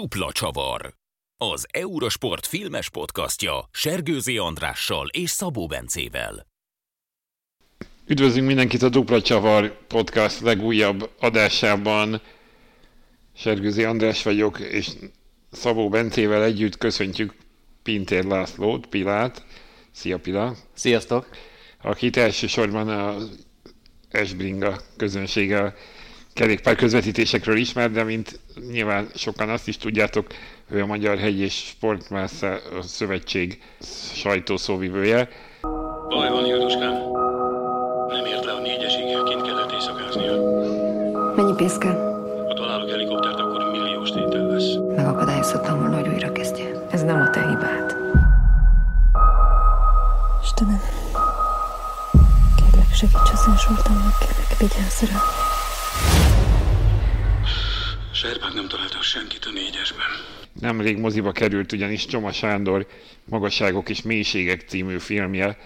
Dupla Csavar. Az Eurosport filmes podcastja Sergőzi Andrással és Szabó Bencével. Üdvözlünk mindenkit a Dupla Csavar podcast legújabb adásában. Sergőzi András vagyok, és Szabó Bencével együtt köszöntjük Pintér Lászlót, Pilát. Szia Pila! Sziasztok! Akit elsősorban a Esbringa közönsége kerékpár közvetítésekről ismer, de mint nyilván sokan azt is tudjátok, ő a Magyar Hegy és Sportmásza Szövetség sajtószóvivője. Baj van, Ilduskám. Nem ért le a négyesig, kint kellett éjszakáznia. Mennyi pénz kell? Ha találok helikoptert, akkor milliós tétel lesz. Megakadályozhattam volna, hogy újra kezdje. Ez nem a te hibád. Istenem, kérlek segíts az én Zsoltámnak, kérlek vigyázz rá. Serbák nem találtak senkit a négyesben. Nemrég moziba került ugyanis Csoma Sándor Magasságok és Mélységek című filmje,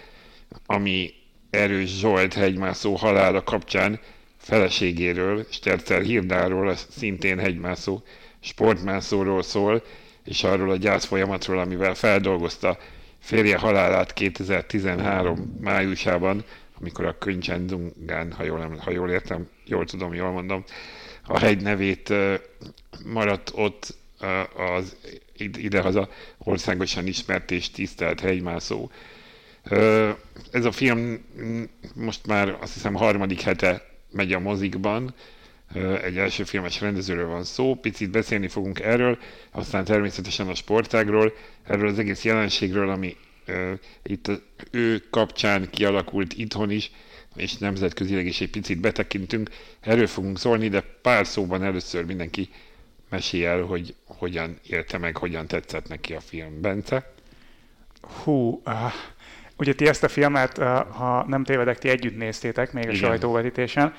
ami Erős Zsolt hegymászó halála kapcsán feleségéről, Stercer Hildáról, a szintén hegymászó sportmászóról szól, és arról a gyász folyamatról, amivel feldolgozta férje halálát 2013 májusában, amikor a Könycsendungán, ha jól, ha jól értem, jól tudom, jól mondom, a hegy nevét maradt ott az idehaza országosan ismert és tisztelt hegymászó. Ez a film most már azt hiszem harmadik hete megy a mozikban, egy első filmes rendezőről van szó, picit beszélni fogunk erről, aztán természetesen a sportágról, erről az egész jelenségről, ami itt ő kapcsán kialakult itthon is, és nemzetközileg is egy picit betekintünk. Erről fogunk szólni, de pár szóban először mindenki mesél el, hogy hogyan élte meg, hogyan tetszett neki a film. Bence? Hú, uh, ugye ti ezt a filmet, uh, ha nem tévedek, ti együtt néztétek még a Igen. sajtóvetítésen.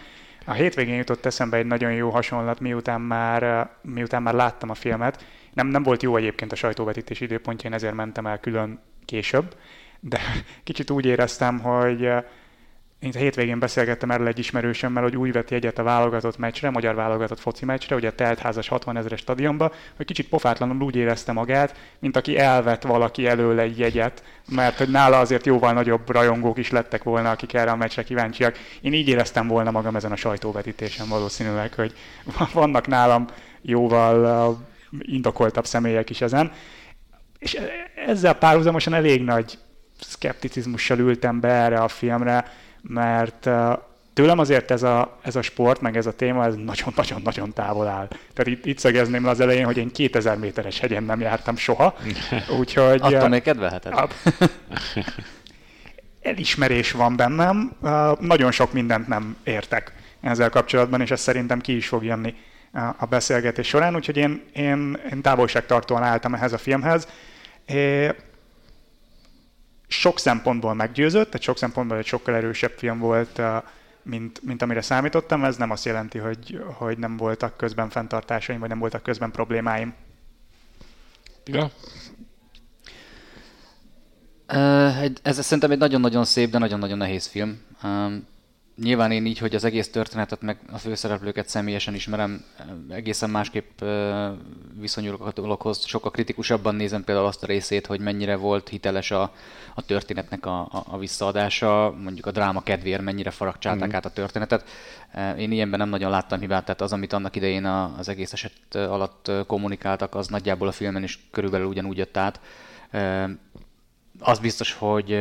A hétvégén jutott eszembe egy nagyon jó hasonlat, miután már, uh, miután már láttam a filmet. Nem, nem volt jó egyébként a sajtóvetítés időpontja, én ezért mentem el külön később, de kicsit úgy éreztem, hogy uh, én hétvégén beszélgettem erről egy ismerősömmel, hogy úgy vett jegyet a válogatott meccsre, magyar válogatott foci meccsre, ugye a teltházas 60 ezeres stadionba, hogy kicsit pofátlanul úgy érezte magát, mint aki elvett valaki előle egy jegyet, mert hogy nála azért jóval nagyobb rajongók is lettek volna, akik erre a meccsre kíváncsiak. Én így éreztem volna magam ezen a sajtóvetítésen valószínűleg, hogy vannak nálam jóval indokoltabb személyek is ezen. És ezzel párhuzamosan elég nagy szkepticizmussal ültem be erre a filmre, mert tőlem azért ez a, ez a sport, meg ez a téma, ez nagyon-nagyon-nagyon távol áll. Tehát itt, itt szögezném le az elején, hogy én 2000 méteres hegyen nem jártam soha, úgyhogy... Attól még kedvelheted. A, elismerés van bennem, nagyon sok mindent nem értek ezzel kapcsolatban, és ez szerintem ki is fog jönni a beszélgetés során, úgyhogy én, én, én távolságtartóan álltam ehhez a filmhez sok szempontból meggyőzött, tehát sok szempontból egy sokkal erősebb film volt, mint, mint amire számítottam. Ez nem azt jelenti, hogy, hogy nem voltak közben fenntartásaim, vagy nem voltak közben problémáim. Ja. Ez szerintem egy nagyon-nagyon szép, de nagyon-nagyon nehéz film nyilván én így, hogy az egész történetet, meg a főszereplőket személyesen ismerem, egészen másképp viszonyulok a dologhoz. Sokkal kritikusabban nézem például azt a részét, hogy mennyire volt hiteles a, a történetnek a, a, a visszaadása, mondjuk a dráma kedvéért mennyire faragcsálták mm. át a történetet. Én ilyenben nem nagyon láttam hibát, tehát az, amit annak idején az egész eset alatt kommunikáltak, az nagyjából a filmen is körülbelül ugyanúgy jött át. Az biztos, hogy,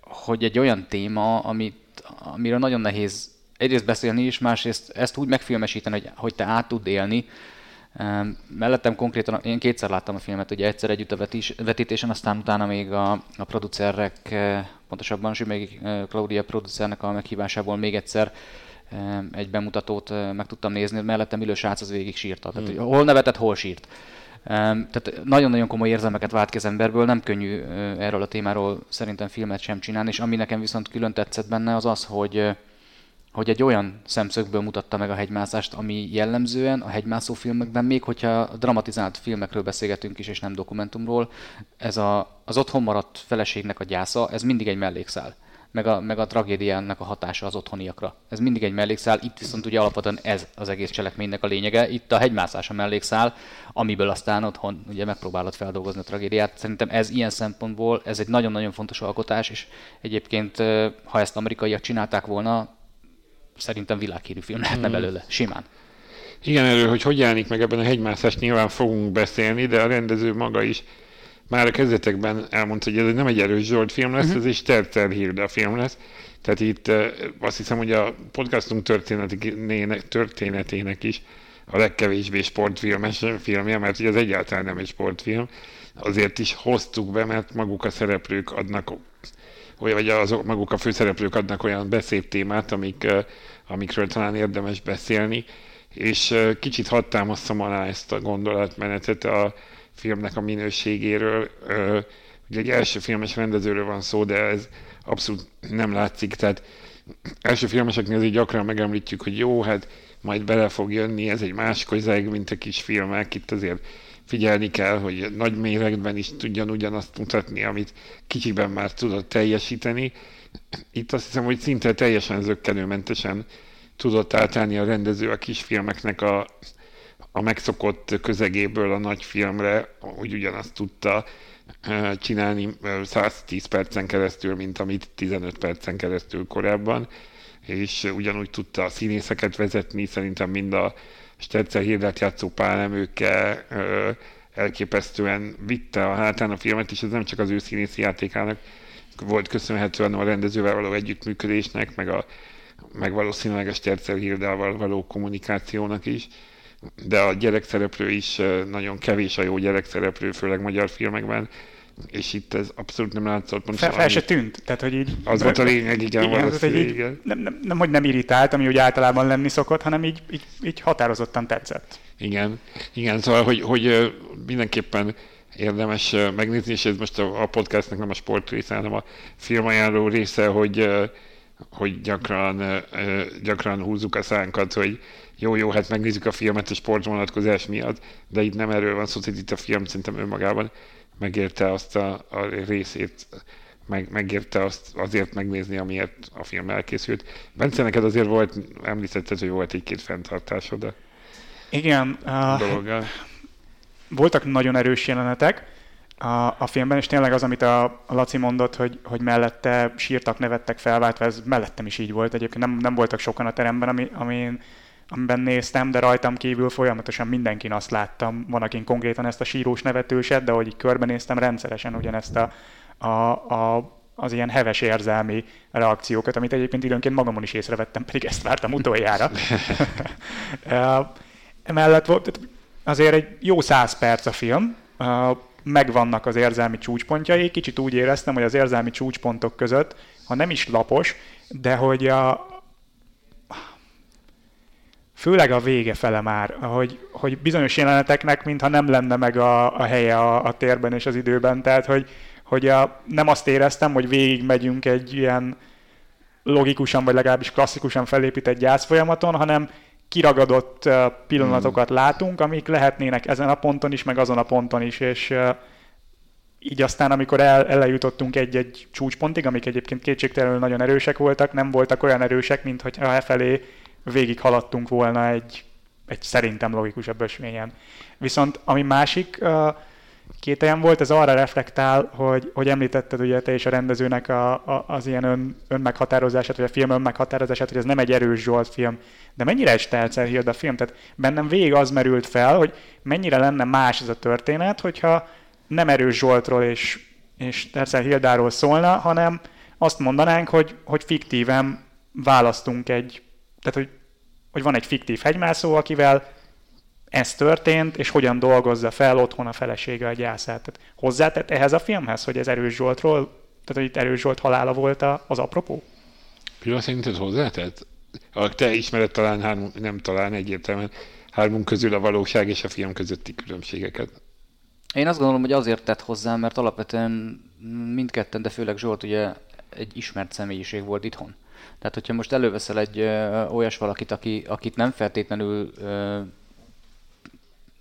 hogy egy olyan téma, amit amiről nagyon nehéz egyrészt beszélni is, másrészt ezt úgy megfilmesíteni, hogy, hogy te át tud élni. Mellettem konkrétan, én kétszer láttam a filmet, ugye egyszer együtt a vetés, vetítésen, aztán utána még a, a producerek, eh, pontosabban még eh, Claudia producernek a meghívásából még egyszer egy bemutatót eh, meg tudtam nézni, mellettem ülő srác az végig sírta. Tehát, hmm. hol nevetett, hol sírt. Tehát nagyon-nagyon komoly érzelmeket vált ki az emberből, nem könnyű erről a témáról szerintem filmet sem csinálni, és ami nekem viszont külön tetszett benne az az, hogy hogy egy olyan szemszögből mutatta meg a hegymászást, ami jellemzően a hegymászó filmekben, még hogyha dramatizált filmekről beszélgetünk is, és nem dokumentumról, ez a, az otthon maradt feleségnek a gyásza, ez mindig egy mellékszál. Meg a, meg a tragédiának a hatása az otthoniakra. Ez mindig egy mellékszál, itt viszont ugye alapvetően ez az egész cselekménynek a lényege. Itt a hegymászás a mellékszál, amiből aztán otthon ugye megpróbálod feldolgozni a tragédiát. Szerintem ez ilyen szempontból, ez egy nagyon-nagyon fontos alkotás, és egyébként, ha ezt amerikaiak csinálták volna, szerintem világhírű film lehetne hmm. belőle, simán. Igen, erről, hogy hogy jelenik meg ebben a hegymászás, nyilván fogunk beszélni, de a rendező maga is már a kezdetekben elmondta, hogy ez nem egy erős Zsolt film lesz, uh-huh. ez egy Sterter Hilda film lesz. Tehát itt azt hiszem, hogy a podcastunk történetének, történetének is a legkevésbé sportfilmes filmje, mert ugye ez egyáltalán nem egy sportfilm. Azért is hoztuk be, mert maguk a szereplők adnak olyan, vagy azok maguk a főszereplők adnak olyan beszéd témát, amik, amikről talán érdemes beszélni, és kicsit hadd alá ezt a gondolatmenetet a filmnek a minőségéről. Ugye egy első filmes rendezőről van szó, de ez abszolút nem látszik, tehát első filmeseknél azért gyakran megemlítjük, hogy jó, hát majd bele fog jönni, ez egy más közeg, mint a kis filmek, itt azért figyelni kell, hogy nagy méretben is tudjon ugyanazt mutatni, amit kicsiben már tudott teljesíteni. Itt azt hiszem, hogy szinte teljesen zöggenőmentesen tudott átállni a rendező a kisfilmeknek a, a megszokott közegéből a nagy filmre, úgy ugyanazt tudta csinálni 110 percen keresztül, mint amit 15 percen keresztül korábban, és ugyanúgy tudta a színészeket vezetni, szerintem mind a Stetzer Hirdát játszó pálemőke elképesztően vitte a hátán a filmet, és ez nem csak az ő színészi játékának volt köszönhetően a rendezővel való együttműködésnek, meg, a, meg valószínűleg a Stercer Hildával való kommunikációnak is, de a gyerekszereplő is nagyon kevés a jó gyerekszereplő, főleg magyar filmekben, és itt ez abszolút nem látszott. Pont fel, fel se tűnt, tehát hogy így... Az volt a lényeg, igen, igen, valószínű, így, igen. Nem, nem, nem, hogy nem irritált, ami úgy általában lenni szokott, hanem így, így, így határozottan tetszett. Igen, igen, szóval, hogy, hogy mindenképpen érdemes megnézni, és ez most a, a podcastnak nem a sport része, hanem a filmajánló része, hogy, hogy gyakran, gyakran húzzuk a szánkat, hogy jó, jó, hát megnézzük a filmet a sportvonatkozás miatt, de itt nem erről van szó, hogy itt a film szerintem önmagában megérte azt a, a részét, meg, megérte azt azért megnézni, amiért a film elkészült. Bence, neked azért volt, említetted, hogy volt egy-két fenntartásod de Igen. Uh, voltak nagyon erős jelenetek a, a filmben, és tényleg az, amit a, a Laci mondott, hogy, hogy mellette sírtak, nevettek felváltva, ez mellettem is így volt. Egyébként nem, nem voltak sokan a teremben, ami, amin amiben néztem, de rajtam kívül folyamatosan mindenkin azt láttam, van akin konkrétan ezt a sírós nevetőset, de ahogy így körbenéztem, rendszeresen ugyanezt a, a, a az ilyen heves érzelmi reakciókat, amit egyébként időnként magamon is észrevettem, pedig ezt vártam utoljára. Emellett volt azért egy jó száz perc a film, megvannak az érzelmi csúcspontjai, kicsit úgy éreztem, hogy az érzelmi csúcspontok között, ha nem is lapos, de hogy a, főleg a vége fele már, hogy, hogy bizonyos jeleneteknek mintha nem lenne meg a, a helye a, a térben és az időben, tehát hogy, hogy a, nem azt éreztem, hogy végig megyünk egy ilyen logikusan, vagy legalábbis klasszikusan felépített gyászfolyamaton, hanem kiragadott pillanatokat hmm. látunk, amik lehetnének ezen a ponton is, meg azon a ponton is, és így aztán, amikor el, elejutottunk egy-egy csúcspontig, amik egyébként kétségtelenül nagyon erősek voltak, nem voltak olyan erősek, mint hogy e felé végig haladtunk volna egy, egy szerintem logikusabb ösvényen. Viszont ami másik uh, két olyan volt, ez arra reflektál, hogy, hogy említetted ugye te és a rendezőnek a, a, az ilyen ön, önmeghatározását, vagy a film önmeghatározását, hogy ez nem egy erős Zsolt film, de mennyire is Stelzer Hild a film? Tehát bennem végig az merült fel, hogy mennyire lenne más ez a történet, hogyha nem erős Zsoltról és, és Tercer Hildáról szólna, hanem azt mondanánk, hogy, hogy fiktíven választunk egy tehát, hogy, hogy van egy fiktív hegymászó, akivel ez történt, és hogyan dolgozza fel otthon a felesége a gyászát. Tehát hozzátett ehhez a filmhez, hogy ez Erős Zsoltról, tehát hogy itt Erős Zsolt halála volt az apropó? Pilla szerinted hozzátett? A te ismered talán, három, nem talán egyértelműen hármunk közül a valóság és a film közötti különbségeket. Én azt gondolom, hogy azért tett hozzá, mert alapvetően mindketten, de főleg Zsolt ugye egy ismert személyiség volt itthon. Tehát, hogyha most előveszel egy ö, olyas valakit, aki, akit nem feltétlenül ö,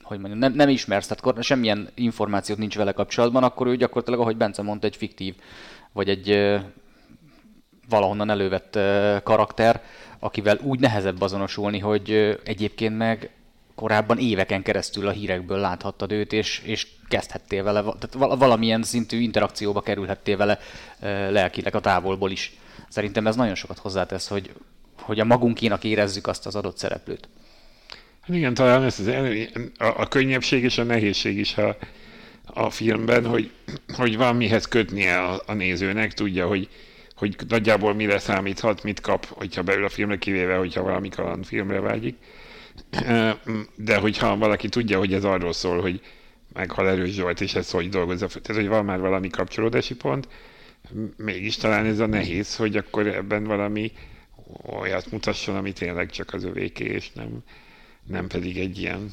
hogy mondjam, nem, nem ismersz, tehát semmilyen információt nincs vele kapcsolatban, akkor ő gyakorlatilag, ahogy Bence mondta, egy fiktív, vagy egy ö, valahonnan elővett karakter, akivel úgy nehezebb azonosulni, hogy egyébként meg korábban éveken keresztül a hírekből láthattad őt, és, és kezdhettél vele, tehát valamilyen szintű interakcióba kerülhettél vele lelkileg a távolból is. Szerintem ez nagyon sokat hozzátesz, hogy, hogy a magunkénak érezzük azt az adott szereplőt. Hát igen, talán ez az, a, a könnyebbség és a nehézség is a, a filmben, hogy, hogy van mihez kötnie a, a nézőnek, tudja, hogy, hogy nagyjából mire számíthat, mit kap, hogyha beül a filmre, kivéve, hogyha valami kaland filmre vágyik. De hogyha valaki tudja, hogy ez arról szól, hogy meghal Erős Zsolt, és ez hogy dolgozza, tehát hogy van már valami kapcsolódási pont, mégis talán ez a nehéz, hogy akkor ebben valami olyat mutasson, ami tényleg csak az övéké, és nem, nem pedig egy ilyen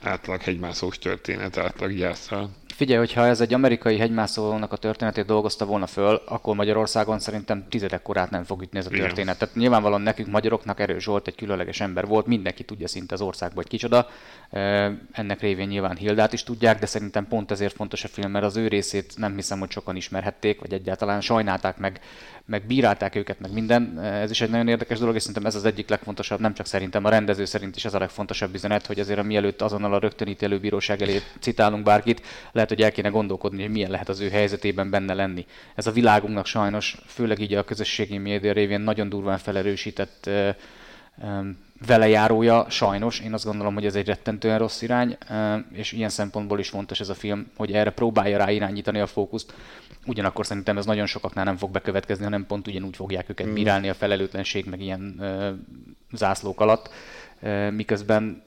átlag hegymászós történet, átlag gyászsal. Figyelj, hogyha ez egy amerikai hegymászónak a történetét dolgozta volna föl, akkor Magyarországon szerintem tizedek korát nem fog ütni ez a történet. Igen. Tehát nyilvánvalóan nekünk magyaroknak Erős Zsolt egy különleges ember volt, mindenki tudja szinte az országban, hogy kicsoda. Ennek révén nyilván Hildát is tudják, de szerintem pont ezért fontos a film, mert az ő részét nem hiszem, hogy sokan ismerhették, vagy egyáltalán sajnálták meg, meg bírálták őket, meg minden. Ez is egy nagyon érdekes dolog, és szerintem ez az egyik legfontosabb, nem csak szerintem a rendező szerint is ez a legfontosabb üzenet, hogy azért mielőtt azonnal a rögtönítélő bíróság elé citálunk bárkit, lehet, hogy el kéne gondolkodni, hogy milyen lehet az ő helyzetében benne lenni. Ez a világunknak sajnos, főleg így a közösségi média révén nagyon durván felerősített velejárója, sajnos. Én azt gondolom, hogy ez egy rettentően rossz irány, és ilyen szempontból is fontos ez a film, hogy erre próbálja rá irányítani a fókuszt. Ugyanakkor szerintem ez nagyon sokaknál nem fog bekövetkezni, hanem pont ugyanúgy fogják őket mm. bírálni a felelőtlenség, meg ilyen zászlók alatt, miközben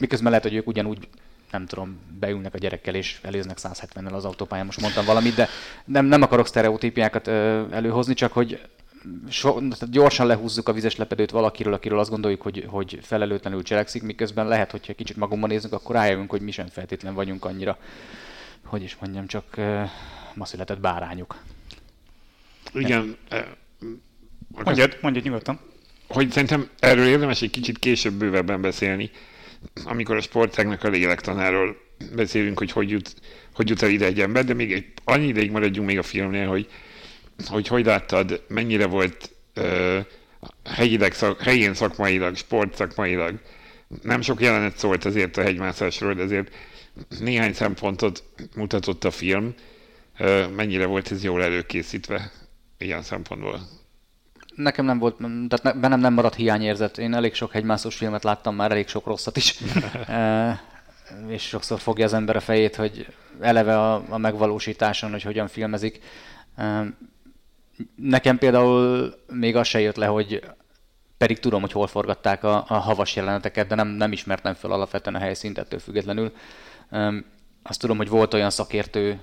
miközben lehet, hogy ők ugyanúgy nem tudom, beülnek a gyerekkel és eléznek 170-nel az autópályán, most mondtam valamit, de nem, nem akarok sztereotípiákat előhozni, csak hogy so, gyorsan lehúzzuk a vizes lepedőt valakiről, akiről azt gondoljuk, hogy, hogy felelőtlenül cselekszik, miközben lehet, hogyha kicsit magunkban nézünk, akkor rájövünk, hogy mi sem feltétlen vagyunk annyira, hogy is mondjam, csak uh, ma született bárányuk. Igen. Mondjad, mondjad nyugodtan. Hogy szerintem erről érdemes egy kicsit később bővebben beszélni, amikor a sportágnak a lélektanáról beszélünk, hogy hogy jut, hogy jut el ide egy ember, de még egy, annyi ideig maradjunk még a filmnél, hogy hogy hogy láttad, mennyire volt uh, helyileg, szak, helyén szakmailag, sportszakmailag. Nem sok jelenet szólt azért a hegymászásról, de azért néhány szempontot mutatott a film. Uh, mennyire volt ez jól előkészítve ilyen szempontból? Nekem nem volt, tehát bennem nem maradt hiányérzet. Én elég sok hegymászós filmet láttam már, elég sok rosszat is. és sokszor fogja az ember a fejét, hogy eleve a, a megvalósításon, hogy hogyan filmezik. Nekem például még az se jött le, hogy pedig tudom, hogy hol forgatták a, a havas jeleneteket, de nem, nem ismertem fel alapvetően a helyszínt ettől függetlenül. Azt tudom, hogy volt olyan szakértő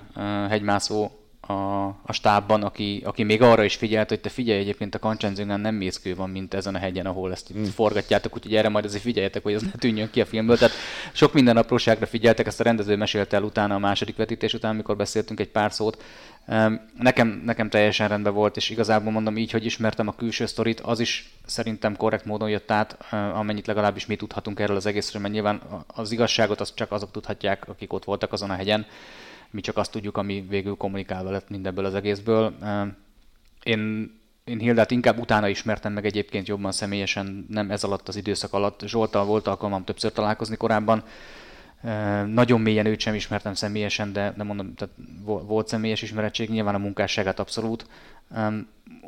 hegymászó a, a stábban, aki, aki még arra is figyelt, hogy te figyelj egyébként a Kancsenzőnál nem mészkő van, mint ezen a hegyen, ahol ezt mm. forgatjátok, úgyhogy erre majd azért figyeljetek, hogy ez ne tűnjön ki a filmből. Tehát sok minden apróságra figyeltek, ezt a rendező mesélte el utána a második vetítés után, amikor beszéltünk egy pár szót. Nekem, nekem teljesen rendben volt, és igazából mondom így, hogy ismertem a külső sztorit, az is szerintem korrekt módon jött át, amennyit legalábbis mi tudhatunk erről az egészről, mert nyilván az igazságot azt csak azok tudhatják, akik ott voltak azon a hegyen mi csak azt tudjuk, ami végül kommunikálva lett mindebből az egészből. Én, én Hildát inkább utána ismertem meg egyébként jobban személyesen, nem ez alatt az időszak alatt. Zsoltal volt alkalmam többször találkozni korábban. Nagyon mélyen őt sem ismertem személyesen, de, de mondom, tehát volt személyes ismerettség, nyilván a munkásságát abszolút.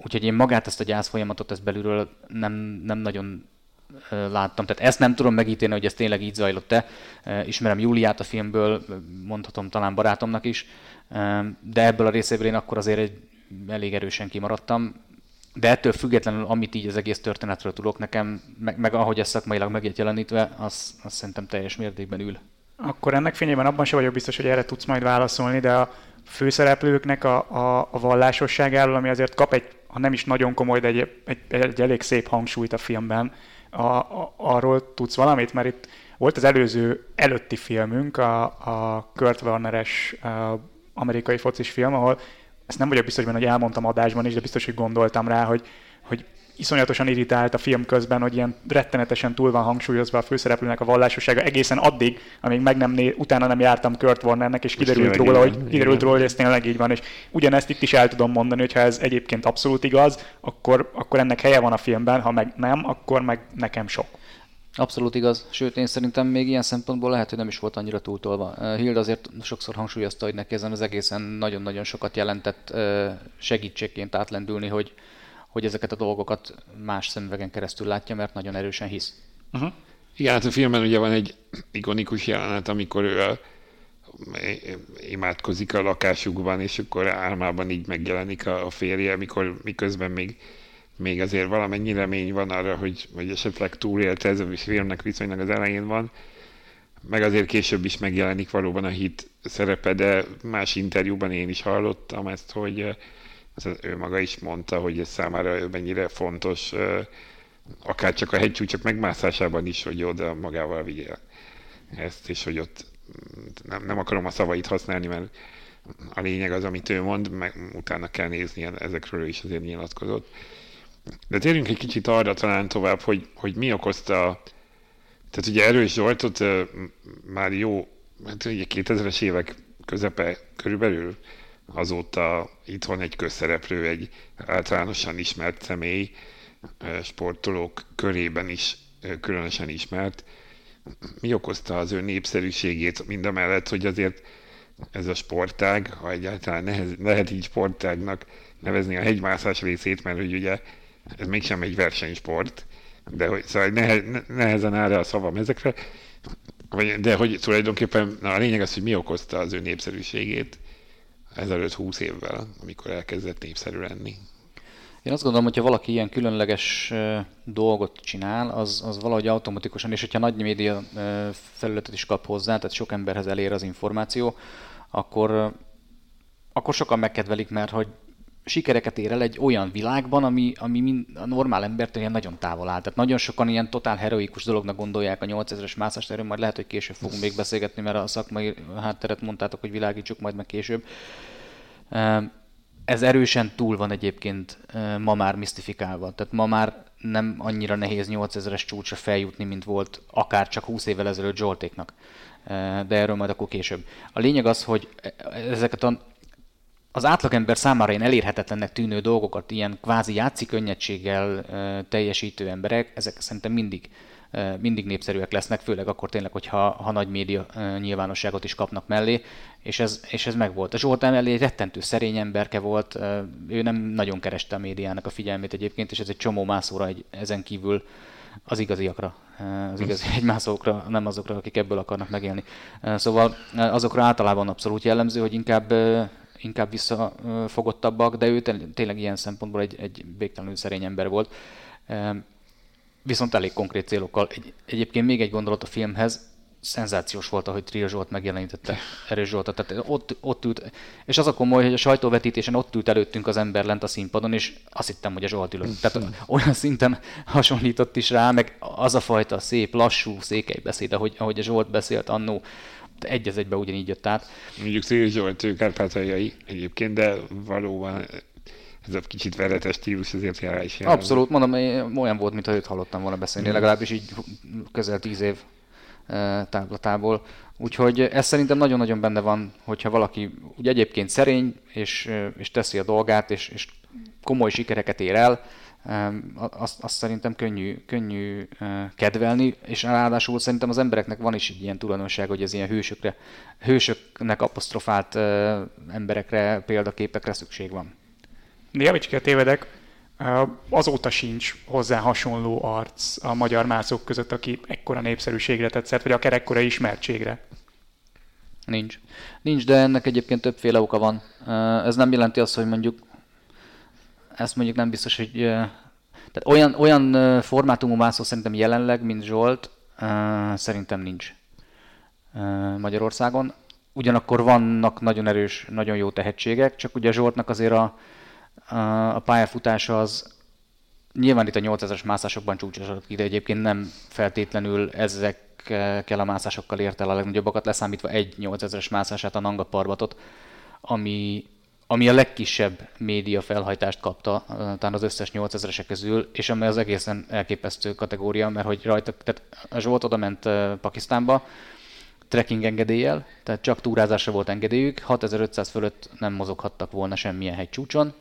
Úgyhogy én magát ezt a gyász folyamatot ezt belülről nem, nem nagyon láttam. Tehát ezt nem tudom megítélni, hogy ez tényleg így zajlott-e. Ismerem Júliát a filmből, mondhatom talán barátomnak is, de ebből a részéből én akkor azért egy, elég erősen kimaradtam. De ettől függetlenül, amit így az egész történetről tudok nekem, meg, meg ahogy ez szakmailag megjött jelenítve, az, az szerintem teljes mértékben ül. Akkor ennek fényében abban sem vagyok biztos, hogy erre tudsz majd válaszolni, de a főszereplőknek a, a, a vallásosságáról, ami azért kap egy, ha nem is nagyon komoly, de egy, egy, egy elég szép hangsúlyt a filmben, a, a, arról tudsz valamit? Mert itt volt az előző előtti filmünk, a, a Kurt Warner-es a amerikai focis film, ahol ezt nem vagyok biztos benne, hogy elmondtam adásban is, de biztos, hogy gondoltam rá, hogy, hogy iszonyatosan irritált a film közben, hogy ilyen rettenetesen túl van hangsúlyozva a főszereplőnek a vallásossága egészen addig, amíg meg nem né- utána nem jártam Kurt Warnernek, és kiderült róla, hogy, kiderült róla, hogy ez tényleg így van. És ugyanezt itt is el tudom mondani, hogy ha ez egyébként abszolút igaz, akkor, akkor ennek helye van a filmben, ha meg nem, akkor meg nekem sok. Abszolút igaz, sőt én szerintem még ilyen szempontból lehet, hogy nem is volt annyira túltolva. Hild azért sokszor hangsúlyozta, hogy neki ezen az egészen nagyon-nagyon sokat jelentett segítségként átlendülni, hogy, hogy ezeket a dolgokat más szemüvegen keresztül látja, mert nagyon erősen hisz. Uh-huh. Igen, hát a filmben ugye van egy ikonikus jelenet, amikor ő imádkozik a lakásukban, és akkor álmában így megjelenik a férje, mikor, miközben még még azért valamennyi remény van arra, hogy, hogy esetleg túlélte ez a filmnek viszonylag az elején van, meg azért később is megjelenik valóban a hit szerepe, de más interjúban én is hallottam ezt, hogy az ő maga is mondta, hogy ez számára mennyire fontos, akár csak a hegycsúcsok megmászásában is, hogy oda magával vigye ezt, és hogy ott nem, nem akarom a szavait használni, mert a lényeg az, amit ő mond, meg utána kell nézni, ezekről is azért nyilatkozott. De térjünk egy kicsit arra talán tovább, hogy, hogy mi okozta, tehát ugye Erős Zsoltot már jó, hát ugye 2000-es évek közepe körülbelül azóta itthon egy közszereplő, egy általánosan ismert személy, sportolók körében is különösen ismert. Mi okozta az ő népszerűségét, mind a mellett, hogy azért ez a sportág, ha egyáltalán nehez, lehet így sportágnak nevezni a hegymászás részét, mert hogy ugye ez mégsem egy versenysport, de hogy szóval nehe, nehezen áll a szavam ezekre, de hogy tulajdonképpen na, a lényeg az, hogy mi okozta az ő népszerűségét ezelőtt 20 évvel, amikor elkezdett népszerű lenni. Én azt gondolom, hogyha valaki ilyen különleges dolgot csinál, az, az valahogy automatikusan, és hogyha nagy média felületet is kap hozzá, tehát sok emberhez elér az információ, akkor, akkor sokan megkedvelik, mert hogy sikereket ér el egy olyan világban, ami, ami mind, a normál embertől ilyen nagyon távol áll. Tehát nagyon sokan ilyen totál heroikus dolognak gondolják a 8000-es mászást, erről majd lehet, hogy később fogunk még beszélgetni, mert a szakmai hátteret mondtátok, hogy világítsuk majd meg később. Ez erősen túl van egyébként ma már misztifikálva. Tehát ma már nem annyira nehéz 8000-es csúcsra feljutni, mint volt akár csak 20 évvel ezelőtt Zsoltéknak. De erről majd akkor később. A lényeg az, hogy ezeket a az átlagember számára ilyen elérhetetlennek tűnő dolgokat, ilyen kvázi játszik könnyedséggel teljesítő emberek, ezek szerintem mindig, mindig népszerűek lesznek, főleg akkor tényleg, hogyha ha nagy média nyilvánosságot is kapnak mellé, és ez, és ez megvolt. A Zsolt mellé egy rettentő szerény emberke volt, ő nem nagyon kereste a médiának a figyelmét egyébként, és ez egy csomó mászóra egy, ezen kívül az igaziakra, az igazi egymászókra, nem azokra, akik ebből akarnak megélni. Szóval azokra általában abszolút jellemző, hogy inkább inkább visszafogottabbak, de ő tényleg ilyen szempontból egy, egy végtelenül szerény ember volt. Viszont elég konkrét célokkal. Egy, egyébként még egy gondolat a filmhez, szenzációs volt, ahogy Tria Zsolt megjelenítette Erős Zsoltot. Tehát ott, ott ült, és az a komoly, hogy a sajtóvetítésen ott ült előttünk az ember lent a színpadon, és azt hittem, hogy a Zsolt ülött. Tehát olyan szinten hasonlított is rá, meg az a fajta szép, lassú székely beszéd, ahogy, ahogy a Zsolt beszélt annó, egy az egybe ugyanígy jött át. Mondjuk Széles Zsolt, ő kárpátaljai egyébként, de valóban ez a kicsit veretes stílus azért jár is. Abszolút, mondom, olyan volt, mintha őt hallottam volna beszélni, mm. legalábbis így közel tíz év e, távlatából. Úgyhogy ez szerintem nagyon-nagyon benne van, hogyha valaki ugye egyébként szerény, és, és teszi a dolgát, és, és komoly sikereket ér el, azt, azt szerintem könnyű, könnyű kedvelni, és ráadásul szerintem az embereknek van is egy ilyen tulajdonság, hogy ez ilyen hősökre, hősöknek apostrofált emberekre, példaképekre szükség van. Javicskát tévedek, azóta sincs hozzá hasonló arc a magyar mászók között, aki ekkora népszerűségre tetszett, vagy akár ekkora ismertségre. Nincs. Nincs, de ennek egyébként többféle oka van. Ez nem jelenti azt, hogy mondjuk ezt mondjuk nem biztos, hogy... Tehát olyan, olyan formátumú mászó szerintem jelenleg, mint Zsolt, szerintem nincs Magyarországon. Ugyanakkor vannak nagyon erős, nagyon jó tehetségek, csak ugye Zsoltnak azért a, a, pályafutása az nyilván itt a 8000-es mászásokban csúcsosodott ki, de egyébként nem feltétlenül ezekkel a mászásokkal ért el a legnagyobbakat, leszámítva egy 8000-es mászását, a Nanga Parbatot, ami ami a legkisebb média felhajtást kapta, talán az összes 8000-esek közül, és ami az egészen elképesztő kategória, mert hogy rajta, tehát Zsolt oda ment Pakisztánba, trekking engedéllyel, tehát csak túrázásra volt engedélyük, 6500 fölött nem mozoghattak volna semmilyen hegycsúcson,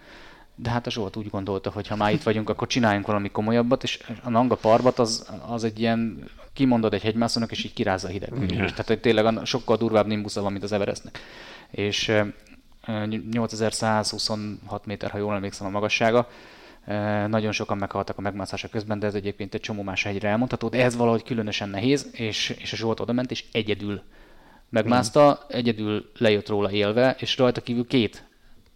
de hát a Zsolt úgy gondolta, hogy ha már itt vagyunk, akkor csináljunk valami komolyabbat, és a Nanga Parbat az, az egy ilyen, kimondod egy hegymászónak, és így kirázza a hideg. Mm. Tehát hogy tényleg sokkal durvább nimbusza van, mint az Everestnek. És 8126 méter, ha jól emlékszem a magassága. Nagyon sokan meghaltak a megmászása közben, de ez egyébként egy csomó más hegyre elmondható, de ez valahogy különösen nehéz, és, és a Zsolt oda ment, és egyedül megmászta, mm. egyedül lejött róla élve, és rajta kívül két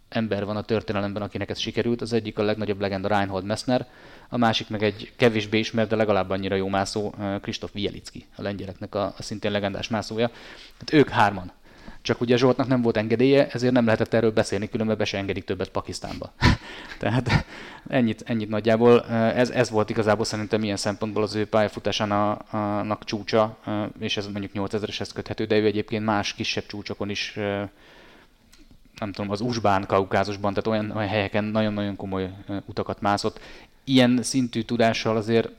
ember van a történelemben, akinek ez sikerült. Az egyik a legnagyobb legenda Reinhold Messner, a másik meg egy kevésbé ismert, de legalább annyira jó mászó, Kristóf Wielicki, a lengyeleknek a, a szintén legendás mászója. Hát ők hárman csak ugye Zsoltnak nem volt engedélye, ezért nem lehetett erről beszélni, különben be se engedik többet Pakisztánba. Tehát ennyit, ennyit nagyjából. Ez, ez volt igazából szerintem ilyen szempontból az ő pályafutásának csúcsa, és ez mondjuk 8000-eshez köthető, de ő egyébként más kisebb csúcsokon is nem tudom, az Usbán, Kaukázusban, tehát olyan, olyan helyeken nagyon-nagyon komoly utakat mászott. Ilyen szintű tudással azért,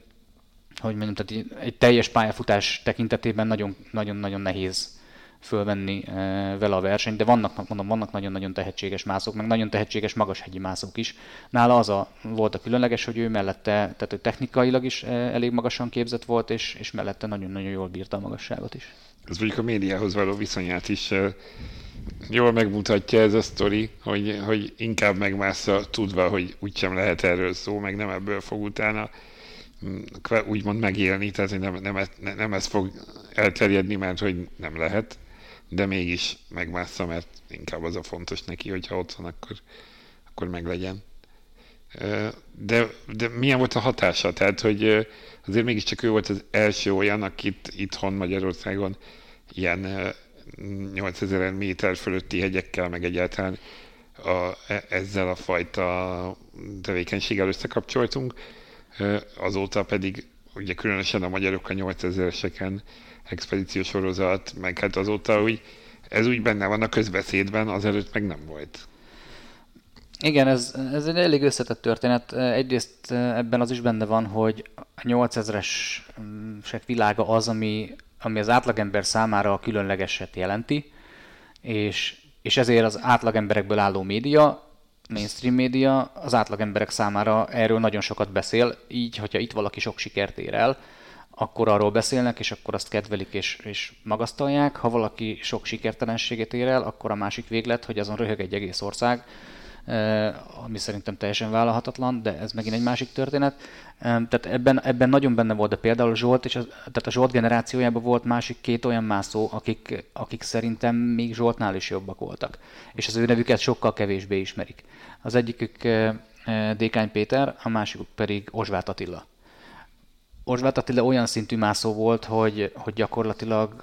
hogy mondjam, tehát egy teljes pályafutás tekintetében nagyon-nagyon nehéz fölvenni e, vele a versenyt, de vannak, mondom, vannak nagyon-nagyon tehetséges mászók, meg nagyon tehetséges magashegyi mászók is. Nála az a, volt a különleges, hogy ő mellette, tehát ő technikailag is e, elég magasan képzett volt, és, és mellette nagyon-nagyon jól bírta a magasságot is. Ez mondjuk a médiához való viszonyát is e, jól megmutatja ez a sztori, hogy, hogy inkább megmásza tudva, hogy úgysem lehet erről szó, meg nem ebből fog utána mm, úgymond megélni, tehát nem, nem, nem ez fog elterjedni, mert hogy nem lehet de mégis megmássza, mert inkább az a fontos neki, hogyha ott van, akkor, akkor meglegyen. De, de milyen volt a hatása? Tehát, hogy azért mégiscsak ő volt az első olyan, akit itthon Magyarországon ilyen 8000 méter fölötti hegyekkel, meg egyáltalán a, e, ezzel a fajta tevékenységgel összekapcsoltunk. Azóta pedig ugye különösen a magyarok a 8000-eseken expedíciós sorozat, meg hát azóta úgy, ez úgy benne van a közbeszédben, azelőtt meg nem volt. Igen, ez, ez egy elég összetett történet. Egyrészt ebben az is benne van, hogy a 8000-esek világa az, ami, ami az átlagember számára a különlegeset jelenti, és, és ezért az átlagemberekből álló média, mainstream média az átlagemberek számára erről nagyon sokat beszél, így, hogyha itt valaki sok sikert ér el, akkor arról beszélnek, és akkor azt kedvelik és, és magasztalják. Ha valaki sok sikertelenséget ér el, akkor a másik véglet, hogy azon röhög egy egész ország, eh, ami szerintem teljesen vállalhatatlan, de ez megint egy másik történet. Tehát ebben, ebben nagyon benne volt, de például Zsolt, és az, tehát a Zsolt generációjában volt másik két olyan mászó, akik, akik szerintem még Zsoltnál is jobbak voltak. És az ő nevüket sokkal kevésbé ismerik. Az egyikük eh, eh, Dékány Péter, a másikuk pedig Ozsvát Attila Orzsvát Attila olyan szintű mászó volt, hogy, hogy gyakorlatilag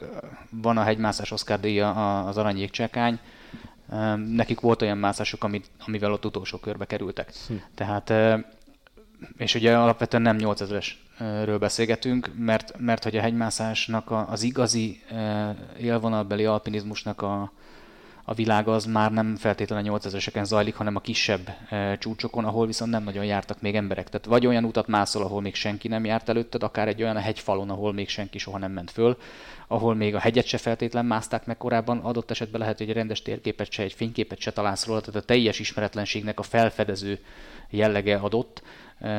van a hegymászás Oscar díja az Arany Jégcsekány, nekik volt olyan mászásuk, amit, amivel ott utolsó körbe kerültek. Hm. Tehát, és ugye alapvetően nem 8000-esről beszélgetünk, mert, mert hogy a hegymászásnak az igazi élvonalbeli alpinizmusnak a, a világ az már nem feltétlenül a 8000-eseken zajlik, hanem a kisebb e, csúcsokon, ahol viszont nem nagyon jártak még emberek. Tehát vagy olyan utat mászol, ahol még senki nem járt előtted, akár egy olyan hegyfalon, ahol még senki soha nem ment föl, ahol még a hegyet se feltétlen mászták meg korábban, adott esetben lehet, hogy egy rendes térképet se, egy fényképet se találsz róla, tehát a teljes ismeretlenségnek a felfedező jellege adott,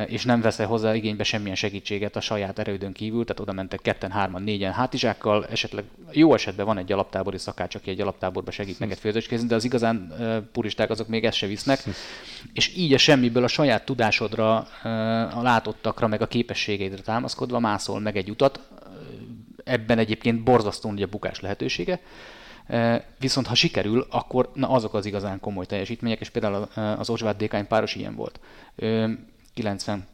és nem vesz hozzá igénybe semmilyen segítséget a saját erődön kívül, tehát oda mentek ketten, hárman, négyen hátizsákkal, esetleg jó esetben van egy alaptábori szakács, aki egy alaptáborba segít neked főzőcskézni, de az igazán puristák azok még ezt se visznek, és így a semmiből a saját tudásodra, a látottakra, meg a képességeidre támaszkodva mászol meg egy utat, ebben egyébként borzasztó a bukás lehetősége, Viszont ha sikerül, akkor na azok az igazán komoly teljesítmények, és például az Ozsvát Dékány páros ilyen volt. 90,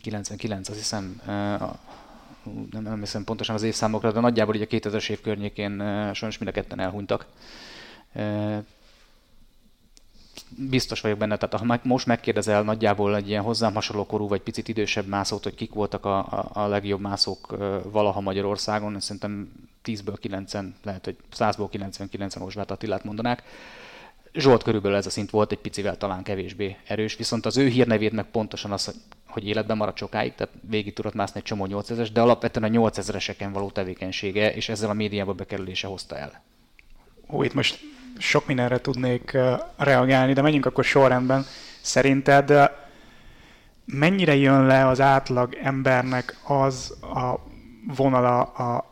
99, azt hiszem, nem, nem hiszem pontosan az évszámokra, de nagyjából így a 2000-es év környékén sajnos mind a ketten elhunytak. Biztos vagyok benne, tehát ha most megkérdezel nagyjából egy ilyen hozzám hasonló korú vagy picit idősebb mászót, hogy kik voltak a, a, a legjobb mászók valaha Magyarországon, szerintem 10-ből 9, lehet, hogy 100-ból 99-en Osvát Attilát mondanák Zsolt körülbelül ez a szint volt, egy picivel talán kevésbé erős, viszont az ő hírnevét meg pontosan az, hogy életben marad sokáig, tehát végig tudott mászni egy csomó 8000-es, de alapvetően a 8000-eseken való tevékenysége, és ezzel a médiába bekerülése hozta el. Ó, itt most sok mindenre tudnék reagálni, de menjünk akkor sorrendben. Szerinted mennyire jön le az átlag embernek az a vonala a,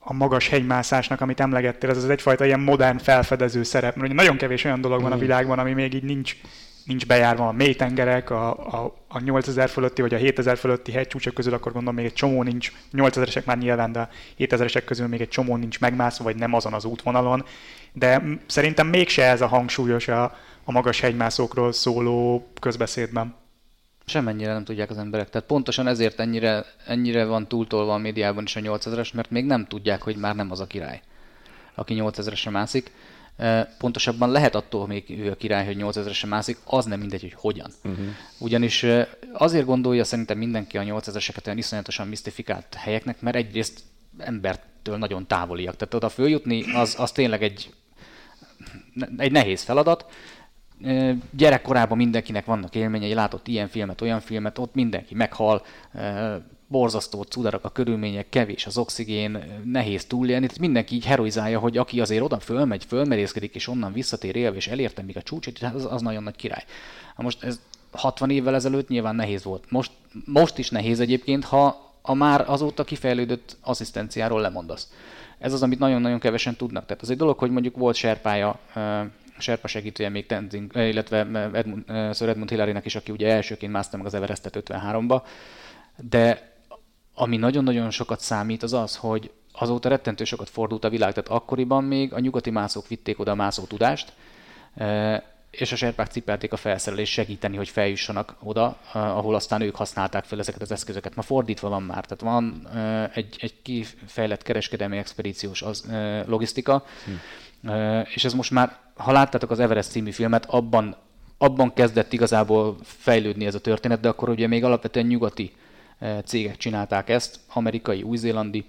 a magas hegymászásnak, amit emlegettél, ez az egyfajta ilyen modern felfedező szerep, mert nagyon kevés olyan dolog van a mm. világban, ami még így nincs, nincs bejárva a mélytengerek, a, a, a 8000 fölötti vagy a 7000 fölötti hegycsúcsok közül, akkor gondolom még egy csomó nincs, 8000-esek már nyilván, de 7000-esek közül még egy csomó nincs megmászva, vagy nem azon az útvonalon, de szerintem mégse ez a hangsúlyos a, a magas hegymászókról szóló közbeszédben. Semennyire nem tudják az emberek. Tehát pontosan ezért ennyire, ennyire van túltolva a médiában is a 8000-es, mert még nem tudják, hogy már nem az a király, aki 8000-esre mászik. Pontosabban lehet attól még ő a király, hogy 8000-esre mászik, az nem mindegy, hogy hogyan. Uh-huh. Ugyanis azért gondolja szerintem mindenki a 8000-eseket olyan iszonyatosan misztifikált helyeknek, mert egyrészt embertől nagyon távoliak. Tehát oda följutni, az, az tényleg egy, egy nehéz feladat, gyerekkorában mindenkinek vannak élményei, látott ilyen filmet, olyan filmet, ott mindenki meghal, borzasztó cudarak a körülmények, kevés az oxigén, nehéz túlélni, tehát mindenki így heroizálja, hogy aki azért oda fölmegy, fölmerészkedik, és onnan visszatér élve, és elérte még a csúcsot, hát az, az nagyon nagy király. Na most ez 60 évvel ezelőtt nyilván nehéz volt. Most, most is nehéz egyébként, ha a már azóta kifejlődött asszisztenciáról lemondasz. Ez az, amit nagyon-nagyon kevesen tudnak. Tehát az egy dolog, hogy mondjuk volt serpája Serpa segítője még Tenzing, eh, illetve Edmund, eh, Sir Edmund hillary is, aki ugye elsőként mászta meg az Everestet 53-ba, de ami nagyon-nagyon sokat számít az az, hogy azóta rettentő sokat fordult a világ, tehát akkoriban még a nyugati mászók vitték oda a mászó tudást, eh, és a serpák cipelték a felszerelést segíteni, hogy feljussanak oda, ahol aztán ők használták fel ezeket az eszközöket. Ma fordítva van már, tehát van egy, egy kifejlett kereskedelmi expedíciós az, logisztika, hm. És ez most már, ha láttátok az Everest című filmet, abban, abban kezdett igazából fejlődni ez a történet, de akkor ugye még alapvetően nyugati cégek csinálták ezt, amerikai, új-zélandi,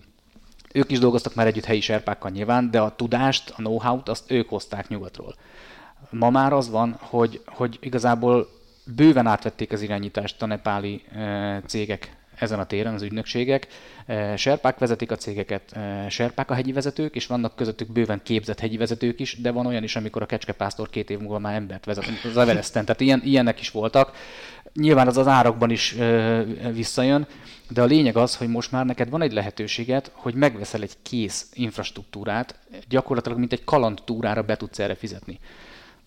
ők is dolgoztak már együtt helyi serpákkal nyilván, de a tudást, a know-how-t azt ők hozták nyugatról. Ma már az van, hogy, hogy igazából bőven átvették az irányítást a nepáli cégek ezen a téren az ügynökségek. Eh, serpák vezetik a cégeket, eh, serpák a hegyi vezetők, és vannak közöttük bőven képzett hegyi vezetők is, de van olyan is, amikor a kecskepásztor két év múlva már embert vezet az Everesten. Tehát ilyen, ilyenek is voltak. Nyilván az az árakban is eh, visszajön, de a lényeg az, hogy most már neked van egy lehetőséget, hogy megveszel egy kész infrastruktúrát, gyakorlatilag mint egy kalandtúrára be tudsz erre fizetni.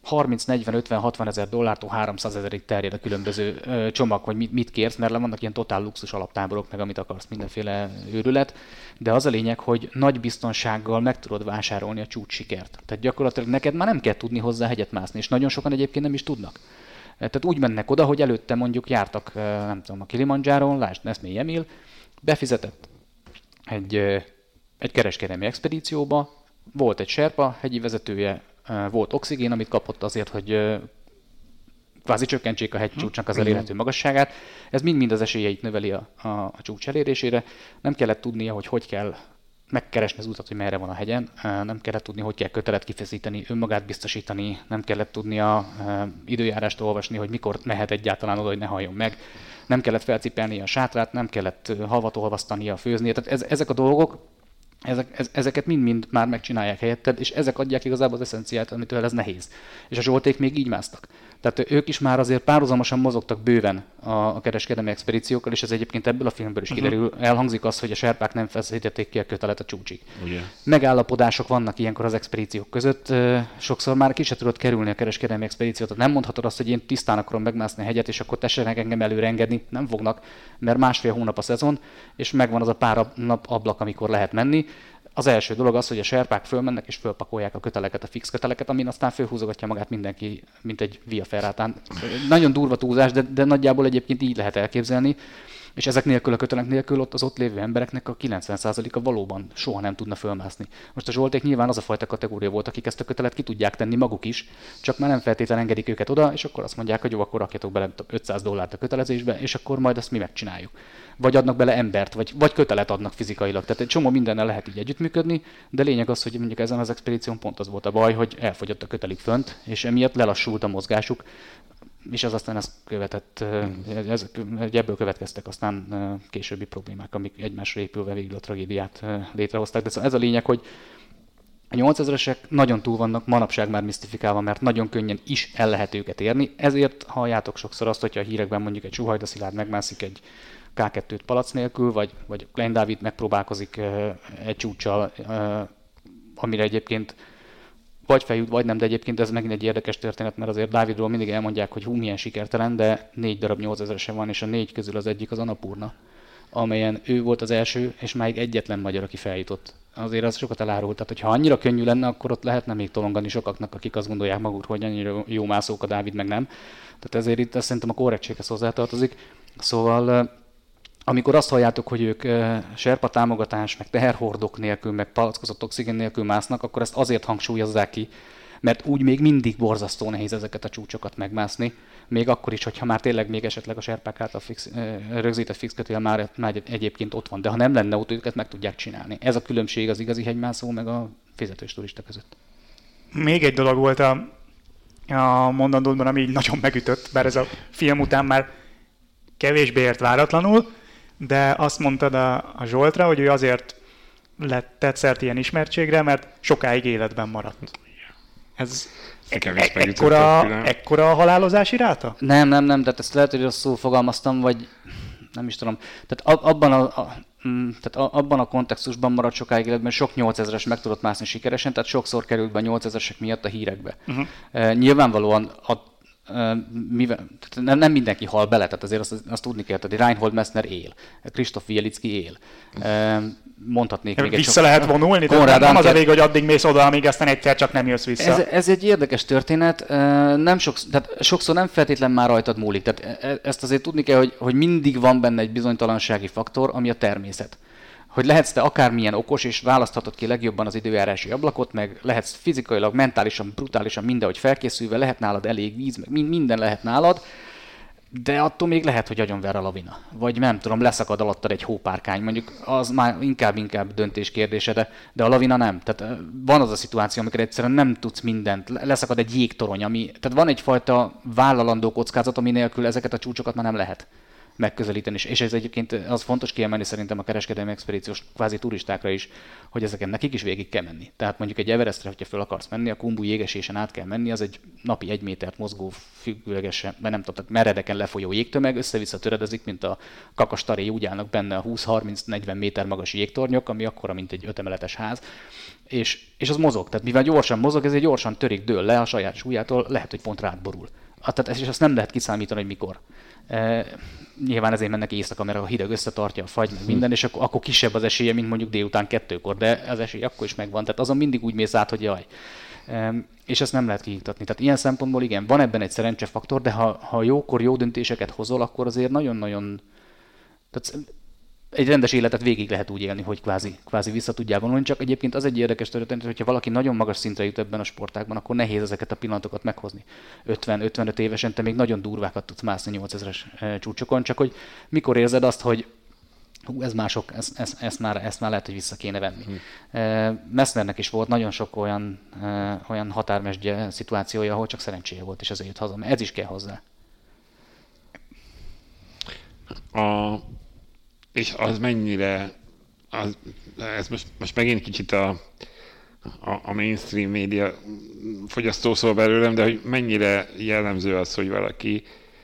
30, 40, 50, 60 ezer dollártól 300 ezerig terjed a különböző csomag, vagy mit, mit kérsz, mert vannak ilyen totál luxus alaptáborok, meg amit akarsz, mindenféle őrület, de az a lényeg, hogy nagy biztonsággal meg tudod vásárolni a csúcs sikert. Tehát gyakorlatilag neked már nem kell tudni hozzá hegyet mászni, és nagyon sokan egyébként nem is tudnak. Tehát úgy mennek oda, hogy előtte mondjuk jártak, nem tudom, a Kilimanjáron, lásd, Nesmé Emil, befizetett egy, egy kereskedelmi expedícióba, volt egy serpa, hegyi vezetője, volt oxigén, amit kapott azért, hogy kvázi csökkentsék a hegycsúcsnak az elérhető magasságát. Ez mind-mind az esélyeit növeli a, a, a csúcs elérésére. Nem kellett tudnia, hogy hogy kell megkeresni az utat, hogy merre van a hegyen, nem kellett tudni, hogy kell kötelet kifeszíteni, önmagát biztosítani, nem kellett tudnia időjárást olvasni, hogy mikor mehet egyáltalán oda, hogy ne halljon meg, nem kellett felcipelni a sátrát, nem kellett halvat olvasztania, főzni. Tehát ez, ezek a dolgok ezek, ezeket mind-mind már megcsinálják helyetted, és ezek adják igazából az eszenciát, amitől ez nehéz. És a Zsolték még így másztak. Tehát ők is már azért párhuzamosan mozogtak bőven a, a kereskedelmi expedíciókkal, és ez egyébként ebből a filmből is uh-huh. kiderül. Elhangzik az, hogy a serpák nem feszítették ki a kötelet a csúcsig. Ugye. Megállapodások vannak ilyenkor az expedíciók között. Sokszor már ki se tudod kerülni a kereskedelmi expedíciót. Nem mondhatod azt, hogy én tisztán akarom megmászni a hegyet, és akkor tessenek engem előre engedni. Nem fognak, mert másfél hónap a szezon, és megvan az a pár nap ablak, amikor lehet menni az első dolog az, hogy a serpák fölmennek és fölpakolják a köteleket, a fix köteleket, amin aztán fölhúzogatja magát mindenki, mint egy via ferrátán. Nagyon durva túlzás, de, de nagyjából egyébként így lehet elképzelni. És ezek nélkül a kötelek nélkül ott az ott lévő embereknek a 90%-a valóban soha nem tudna fölmászni. Most a Zsolték nyilván az a fajta kategória volt, akik ezt a kötelet ki tudják tenni maguk is, csak már nem feltétlenül engedik őket oda, és akkor azt mondják, hogy jó, akkor rakjatok bele 500 dollárt a kötelezésbe, és akkor majd azt mi megcsináljuk. Vagy adnak bele embert, vagy, vagy kötelet adnak fizikailag. Tehát egy csomó mindennel lehet így együttműködni, de lényeg az, hogy mondjuk ezen az expedíción pont az volt a baj, hogy elfogyott a kötelik fönt, és emiatt lelassult a mozgásuk, és ez aztán ezt követett, ez, ebből következtek aztán későbbi problémák, amik egymásra épülve végül a tragédiát létrehozták. De szóval ez a lényeg, hogy a 8000-esek nagyon túl vannak manapság már misztifikálva, mert nagyon könnyen is el lehet őket érni, ezért halljátok sokszor azt, hogyha a hírekben mondjuk egy Suhajda Szilárd megmászik egy K2-t palac nélkül, vagy, vagy Klein Dávid megpróbálkozik egy csúcsal, amire egyébként vagy feljut, vagy nem, de egyébként ez megint egy érdekes történet, mert azért Dávidról mindig elmondják, hogy hú, milyen sikertelen, de négy darab 8000-ese van, és a négy közül az egyik az Anapurna, amelyen ő volt az első, és máig egyetlen magyar, aki feljutott. Azért az sokat elárult. Tehát, hogyha annyira könnyű lenne, akkor ott lehetne még tolongani sokaknak, akik azt gondolják maguk, hogy annyira jó mászók a Dávid, meg nem. Tehát ezért itt azt szerintem a korrektséghez hozzátartozik. Szóval amikor azt halljátok, hogy ők serpa támogatás, meg teherhordok nélkül, meg palackozott oxigén nélkül másznak, akkor ezt azért hangsúlyozzák ki, mert úgy még mindig borzasztó nehéz ezeket a csúcsokat megmászni, még akkor is, hogyha már tényleg még esetleg a serpák által fix, rögzített fix kötél már, már egyébként ott van, de ha nem lenne ott, őket meg tudják csinálni. Ez a különbség az igazi hegymászó meg a fizetős turista között. Még egy dolog volt a, a mondandódban, ami így nagyon megütött, bár ez a film után már kevésbé ért váratlanul, de azt mondtad a, a Zsoltra, hogy ő azért lett tetszert ilyen ismertségre, mert sokáig életben maradt. Ez e- ekkora, ekkora a halálozási ráta? Nem, nem, nem, tehát ezt lehet, hogy rosszul fogalmaztam, vagy nem is tudom. Tehát abban a, a mm, tehát abban a kontextusban maradt sokáig életben, sok 8000-es meg tudott mászni sikeresen, tehát sokszor került be 8000-esek miatt a hírekbe. Uh-huh. E, nyilvánvalóan a mivel, tehát nem, nem mindenki hal bele, tehát azért azt, azt tudni kell, hogy Reinhold Messner él, Kristóf Jelicki él. Mondhatnék még Vissza egy lehet vonulni, tehát nem az elég, hogy addig mész oda, amíg aztán egyszer csak nem jössz vissza. Ez, ez egy érdekes történet, nem sokszor, tehát sokszor nem feltétlen már rajtad múlik. Tehát e, e, ezt azért tudni kell, hogy, hogy mindig van benne egy bizonytalansági faktor, ami a természet hogy lehetsz te akármilyen okos, és választhatod ki legjobban az időjárási ablakot, meg lehetsz fizikailag, mentálisan, brutálisan mindenhogy felkészülve, lehet nálad elég víz, meg minden lehet nálad, de attól még lehet, hogy agyonver a lavina. Vagy nem tudom, leszakad alattad egy hópárkány, mondjuk az már inkább-inkább döntés kérdése, de, de a lavina nem. Tehát van az a szituáció, amikor egyszerűen nem tudsz mindent, leszakad egy jégtorony, ami, tehát van egyfajta vállalandó kockázat, ami nélkül ezeket a csúcsokat már nem lehet megközelíteni. És ez egyébként az fontos kiemelni szerintem a kereskedelmi expedíciós kvázi turistákra is, hogy ezeken nekik is végig kell menni. Tehát mondjuk egy Everestre, hogyha föl akarsz menni, a Kumbu jégesésen át kell menni, az egy napi egy métert mozgó függőlegesen, mert nem tudom, meredeken lefolyó jégtömeg, össze-vissza töredezik, mint a kakastaré, úgy állnak benne a 20-30-40 méter magas jégtornyok, ami akkora, mint egy ötemeletes ház. És, és az mozog. Tehát mivel gyorsan mozog, ez egy gyorsan törik, dől le a saját súlyától, lehet, hogy pont rád borul. Tehát ezt, és azt nem lehet kiszámítani, hogy mikor. Nyilván ezért mennek éjszaka, mert a hideg összetartja a fagy, meg minden, és akkor, akkor kisebb az esélye, mint mondjuk délután kettőkor, de az esély akkor is megvan. Tehát azon mindig úgy mész át, hogy jaj. És ezt nem lehet kiiktatni. Tehát ilyen szempontból igen, van ebben egy szerencsefaktor, de ha, ha jókor jó döntéseket hozol, akkor azért nagyon-nagyon tehát egy rendes életet végig lehet úgy élni, hogy kvázi, kvázi vissza tudjál vonulni, csak egyébként az egy érdekes történet, hogyha valaki nagyon magas szintre jut ebben a sportágban, akkor nehéz ezeket a pillanatokat meghozni. 50-55 évesen te még nagyon durvákat tudsz mászni 8000-es eh, csúcsokon, csak hogy mikor érzed azt, hogy hú, ez mások, ez, ez, ezt, már, ezt már lehet, hogy vissza kéne venni. Hmm. E, Messnernek is volt nagyon sok olyan, e, olyan határmesdje szituációja, ahol csak szerencséje volt, és azért jött haza. Ez is kell hozzá. A és az mennyire, az, ez most, most megint kicsit a, a, a mainstream média fogyasztó szól belőlem, de hogy mennyire jellemző az, hogy valaki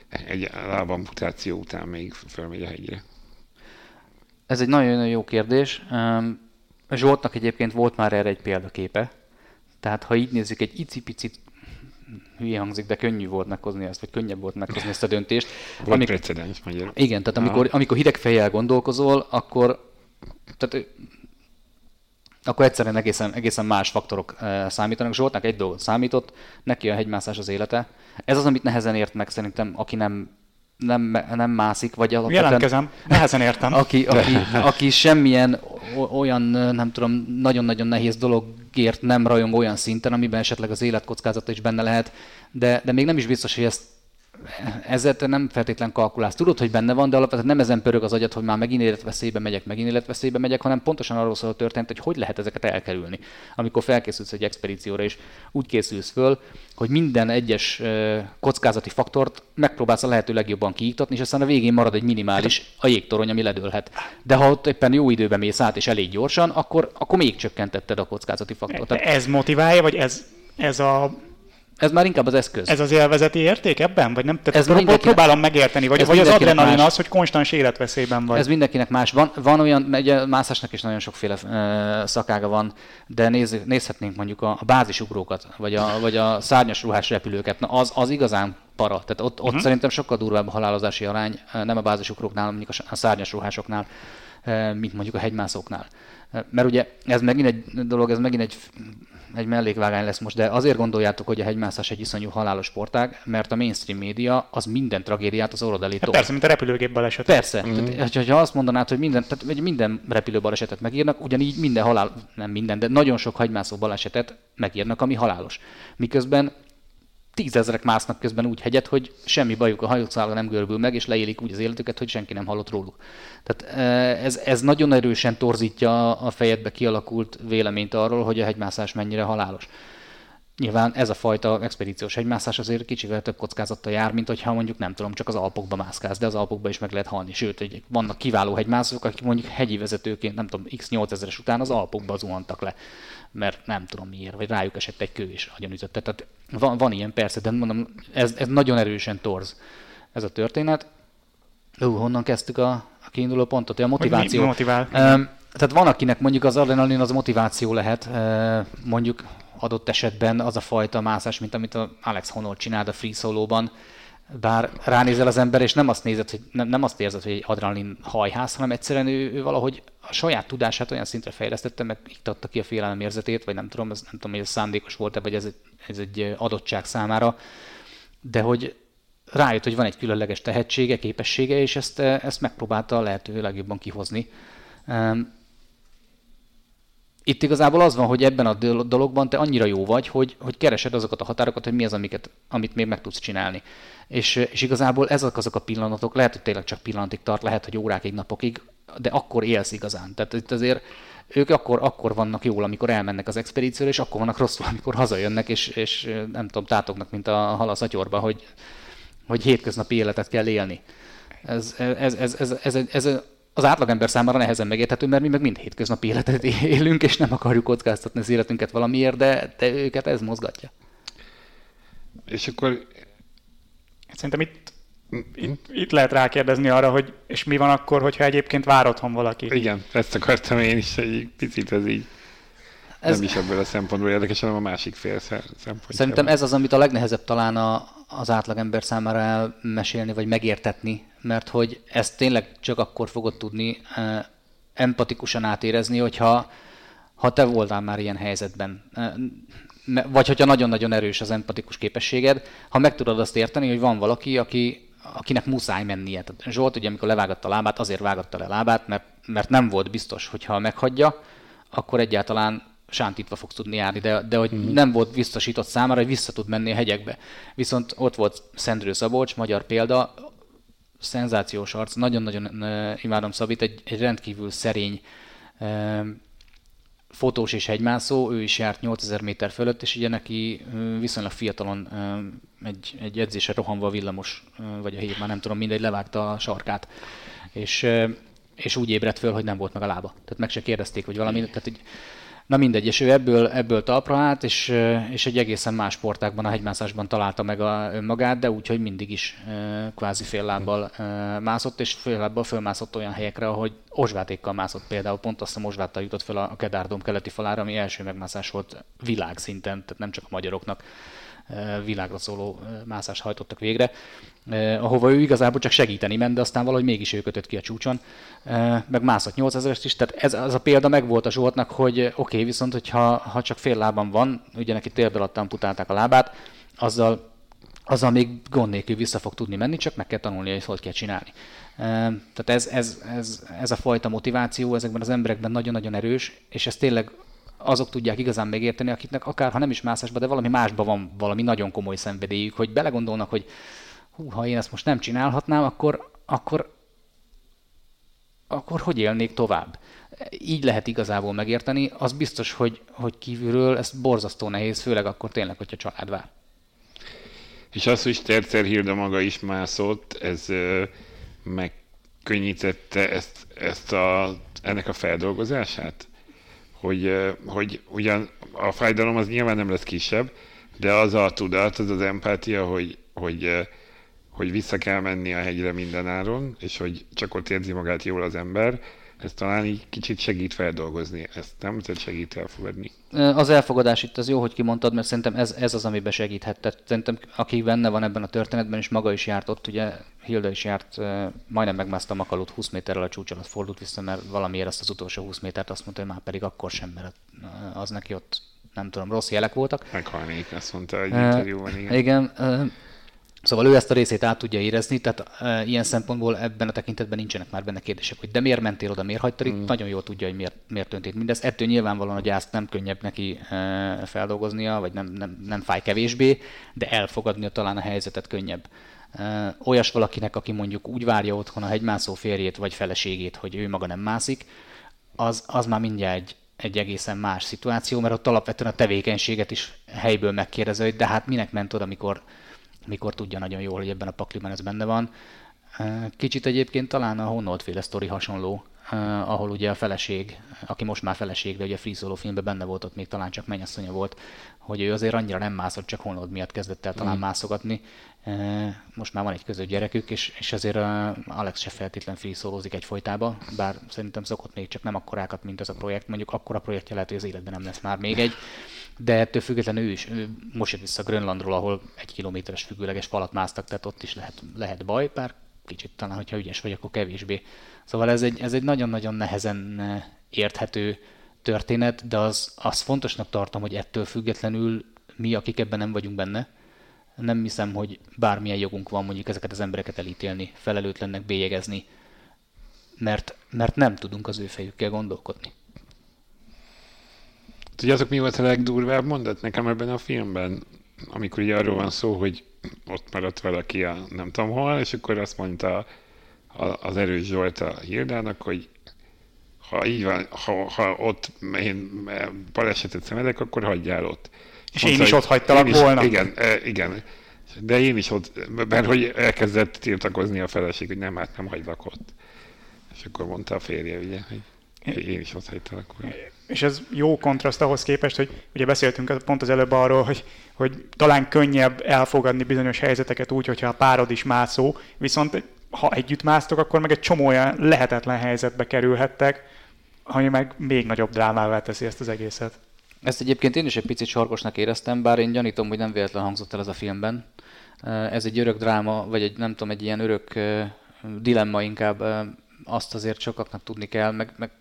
egy lábamputáció után még fölmegy a hegyre? Ez egy nagyon-nagyon jó kérdés. Zsoltnak egyébként volt már erre egy példaképe. Tehát ha így nézzük, egy icipicit hülye hangzik, de könnyű volt meghozni ezt, vagy könnyebb volt meghozni ezt a döntést. Volt amikor, precedens magyarul. Igen, tehát amikor, amikor hideg fejjel gondolkozol, akkor, tehát, akkor egyszerűen egészen, egészen más faktorok számítanak. Zsoltnak egy dolgot számított, neki a hegymászás az élete. Ez az, amit nehezen ért meg szerintem, aki nem nem, nem mászik, vagy alapvetően... Jelentkezem, nehezen értem. Aki, aki, aki semmilyen olyan, nem tudom, nagyon-nagyon nehéz dologért nem rajong olyan szinten, amiben esetleg az életkockázata is benne lehet, de, de még nem is biztos, hogy ezt te nem feltétlen kalkulálsz. Tudod, hogy benne van, de alapvetően nem ezen pörög az agyad, hogy már megint életveszélybe megyek, megint életveszélybe megyek, hanem pontosan arról szól a történet, hogy hogy lehet ezeket elkerülni. Amikor felkészülsz egy expedícióra, és úgy készülsz föl, hogy minden egyes kockázati faktort megpróbálsz a lehető legjobban kiiktatni, és aztán a végén marad egy minimális a jégtorony, ami ledőlhet. De ha ott éppen jó időben mész át, és elég gyorsan, akkor, akkor még csökkentetted a kockázati faktort. Ez motiválja, vagy ez, ez a ez már inkább az eszköz. Ez az élvezeti érték ebben? Vagy nem? Tehát ez prób- próbálom megérteni, vagy, vagy az adrenalin más. az, hogy konstans életveszélyben vagy. Ez mindenkinek más. Van, van olyan, ugye mászásnak is nagyon sokféle uh, szakága van, de néz, nézhetnénk mondjuk a, a bázisugrókat, vagy a, vagy a szárnyas ruhás repülőket. Na, az, az igazán para. Tehát ott, ott uh-huh. szerintem sokkal durvább a halálozási arány, nem a bázisugróknál, mondjuk a szárnyas ruhásoknál, mint mondjuk a hegymászóknál. Mert ugye ez megint egy dolog, ez megint egy egy mellékvágány lesz most, de azért gondoljátok, hogy a hegymászás egy iszonyú halálos sportág, mert a mainstream média az minden tragédiát az orrod elé hát Persze, mint a repülőgép baleset. Persze. Mm. Tehát, ha azt mondanád, hogy minden, tehát minden repülő balesetet megírnak, ugyanígy minden halál, nem minden, de nagyon sok hegymászó balesetet megírnak, ami halálos. Miközben tízezrek másznak közben úgy hegyet, hogy semmi bajuk a hajószállal nem görbül meg, és leélik úgy az életüket, hogy senki nem hallott róluk. Tehát e, ez, ez nagyon erősen torzítja a fejedbe kialakult véleményt arról, hogy a hegymászás mennyire halálos. Nyilván ez a fajta expedíciós hegymászás azért kicsivel több kockázattal jár, mint hogyha mondjuk nem tudom, csak az Alpokba mászkálsz, de az Alpokba is meg lehet halni. Sőt, hogy vannak kiváló hegymászók, akik mondjuk hegyi vezetőként, nem tudom, x8000-es után az Alpokba zuhantak le mert nem tudom miért, vagy rájuk esett egy kő és agyon ütötte. Tehát van, van ilyen persze, de mondom, ez, ez nagyon erősen torz ez a történet. Ú, honnan kezdtük a, a kiinduló pontot? A motiváció. Mi motivál? Um, tehát van, akinek mondjuk az adrenalin az motiváció lehet, mondjuk adott esetben az a fajta mászás, mint amit a Alex Honnold csinált a free solo-ban, bár ránézel az ember, és nem azt nézed, hogy nem, nem azt érzed, hogy egy adrenalin hajház, hanem egyszerűen ő, ő, valahogy a saját tudását olyan szintre fejlesztette, meg iktatta ki a félelem érzetét, vagy nem tudom, ez, nem tudom, hogy ez szándékos volt-e, vagy ez egy, ez egy adottság számára, de hogy rájött, hogy van egy különleges tehetsége, képessége, és ezt, ezt megpróbálta a lehető legjobban kihozni. Itt igazából az van, hogy ebben a dologban te annyira jó vagy, hogy, hogy keresed azokat a határokat, hogy mi az, amiket, amit még meg tudsz csinálni. És, és igazából ezek azok a pillanatok, lehet, hogy tényleg csak pillanatig tart, lehet, hogy órákig, napokig, de akkor élsz igazán. Tehát itt azért ők akkor, akkor vannak jól, amikor elmennek az expedícióra, és akkor vannak rosszul, amikor hazajönnek, és, és nem tudom, tátognak, mint a hal a szatyorba, hogy, hogy hétköznapi életet kell élni. Ez, ez, ez, ez, ez, ez, ez az átlagember számára nehezen megérthető, mert mi meg mind hétköznapi életet élünk, és nem akarjuk kockáztatni az életünket valamiért, de, de őket ez mozgatja. És akkor Szerintem itt, itt, itt lehet rákérdezni arra, hogy és mi van akkor, hogyha egyébként vár otthon valaki. Igen, ezt akartam én is, egy picit ez így ez... nem is ebből a szempontból érdekes, hanem a másik fél szempontjából. Szerintem ez az, amit a legnehezebb talán a, az átlagember számára elmesélni, vagy megértetni, mert hogy ezt tényleg csak akkor fogod tudni eh, empatikusan átérezni, hogyha ha te voltál már ilyen helyzetben. Eh, vagy hogyha nagyon-nagyon erős az empatikus képességed, ha meg tudod azt érteni, hogy van valaki, aki, akinek muszáj mennie. Tehát Zsolt ugye, amikor levágatta a lábát, azért vágatta le lábát, mert, mert nem volt biztos, hogy ha meghagyja, akkor egyáltalán sántítva fogsz tudni járni, de, de hogy mm. nem volt biztosított számára, hogy vissza tud menni a hegyekbe. Viszont ott volt Szendrő Szabolcs, magyar példa, szenzációs arc, nagyon-nagyon uh, imádom Szabit, egy, egy rendkívül szerény uh, fotós és hegymászó, ő is járt 8000 méter fölött, és ugye neki viszonylag fiatalon egy, egy edzése rohanva a villamos, vagy a hír, már nem tudom, mindegy, levágta a sarkát. És, és úgy ébredt föl, hogy nem volt meg a lába. Tehát meg se kérdezték, hogy valami, tehát így, Na mindegy, és ő ebből, ebből talpra állt, és, és egy egészen más sportákban, a hegymászásban találta meg a önmagát, de úgy, hogy mindig is kvázi fél lábbal mászott, és fél lábbal fölmászott olyan helyekre, ahogy osvátékkal mászott például, pont azt a osváttal jutott fel a Kedárdom keleti falára, ami első megmászás volt világszinten, tehát nem csak a magyaroknak világra szóló mászást hajtottak végre, ahova ő igazából csak segíteni ment, de aztán valahogy mégis ő kötött ki a csúcson, meg mászott 8000 is, tehát ez az a példa megvolt a Zsoltnak, hogy oké, okay, viszont hogyha ha csak fél lábam van, ugye neki térd alatt amputálták a lábát, azzal azzal még gond nélkül vissza fog tudni menni, csak meg kell tanulni, hogy hogy kell csinálni. Tehát ez, ez, ez, ez a fajta motiváció ezekben az emberekben nagyon-nagyon erős, és ez tényleg azok tudják igazán megérteni, akiknek akár ha nem is mászásban, de valami másban van valami nagyon komoly szenvedélyük, hogy belegondolnak, hogy hú, ha én ezt most nem csinálhatnám, akkor, akkor, akkor hogy élnék tovább? Így lehet igazából megérteni. Az biztos, hogy, hogy kívülről ez borzasztó nehéz, főleg akkor tényleg, hogyha család vár. És az, hogy Stercer Hilda maga is mászott, ez megkönnyítette ezt, ezt a, ennek a feldolgozását? Hogy, hogy ugyan a fájdalom az nyilván nem lesz kisebb, de az a tudat, az az empátia, hogy, hogy, hogy vissza kell menni a hegyre mindenáron, és hogy csak ott érzi magát jól az ember, ez talán így kicsit segít feldolgozni, ezt nem ez segít elfogadni. Az elfogadás itt az jó, hogy kimondtad, mert szerintem ez, ez az, amiben segíthet. Tehát szerintem aki benne van ebben a történetben, és maga is járt ott, ugye Hilda is járt, majdnem megmászta a makalut 20 méterrel a csúcs alatt fordult vissza, mert valamiért ezt az utolsó 20 métert azt mondta, hogy már pedig akkor sem, mert az neki ott nem tudom, rossz jelek voltak. Meghalnék, azt mondta egy interjúban, igen. Igen, Szóval ő ezt a részét át tudja érezni, tehát e, ilyen szempontból ebben a tekintetben nincsenek már benne kérdések, hogy de miért mentél oda, miért hagytad itt, mm. nagyon jól tudja, hogy miért, miért történt mindez. Ettől nyilvánvalóan a gyászt nem könnyebb neki e, feldolgoznia, vagy nem, nem, nem fáj kevésbé, de elfogadnia talán a helyzetet könnyebb. E, olyas valakinek, aki mondjuk úgy várja otthon a hegymászó férjét vagy feleségét, hogy ő maga nem mászik, az, az már mindjárt egy, egy egészen más szituáció, mert ott alapvetően a tevékenységet is helyből megkérdező, hogy de hát minek ment oda, amikor mikor tudja nagyon jól, hogy ebben a pakliban ez benne van. Kicsit egyébként talán a Honnold féle sztori hasonló, ahol ugye a feleség, aki most már feleség, de ugye a Free Solo filmben benne volt, ott még talán csak mennyasszonya volt, hogy ő azért annyira nem mászott, csak Honnold miatt kezdett el talán mm. mászogatni. Most már van egy közös gyerekük, és, és azért Alex se feltétlen egy egyfolytában, bár szerintem szokott még csak nem akkorákat, mint ez a projekt. Mondjuk akkora projektje lehet, hogy az életben nem lesz már még egy de ettől függetlenül ő is ő most jött vissza Grönlandról, ahol egy kilométeres függőleges falat másztak, tehát ott is lehet, lehet baj, bár kicsit talán, hogyha ügyes vagy, akkor kevésbé. Szóval ez egy, ez egy nagyon-nagyon nehezen eh, érthető történet, de az, az fontosnak tartom, hogy ettől függetlenül mi, akik ebben nem vagyunk benne, nem hiszem, hogy bármilyen jogunk van mondjuk ezeket az embereket elítélni, felelőtlennek bélyegezni, mert, mert nem tudunk az ő fejükkel gondolkodni. Tudjátok, mi volt a legdurvább mondat nekem ebben a filmben? Amikor ugye arról van szó, hogy ott maradt valaki a nem tudom hol, és akkor azt mondta az erős Zsolt a Hildának, hogy ha így van, ha, ha ott én balesetet szemedek, akkor hagyjál ott. És mondta, én is ott hagytalak is, volna. Igen, e, igen. De én is ott, mert hogy elkezdett tiltakozni a feleség, hogy nem, hát nem hagylak ott. És akkor mondta a férje, ugye, hogy én is ott hagytalak volna és ez jó kontraszt ahhoz képest, hogy ugye beszéltünk pont az előbb arról, hogy, hogy talán könnyebb elfogadni bizonyos helyzeteket úgy, hogyha a párod is mászó, viszont ha együtt másztok, akkor meg egy csomó olyan lehetetlen helyzetbe kerülhettek, ami meg még nagyobb drámává teszi ezt az egészet. Ezt egyébként én is egy picit sarkosnak éreztem, bár én gyanítom, hogy nem véletlen hangzott el ez a filmben. Ez egy örök dráma, vagy egy nem tudom, egy ilyen örök dilemma inkább, azt azért sokaknak tudni kell, meg, meg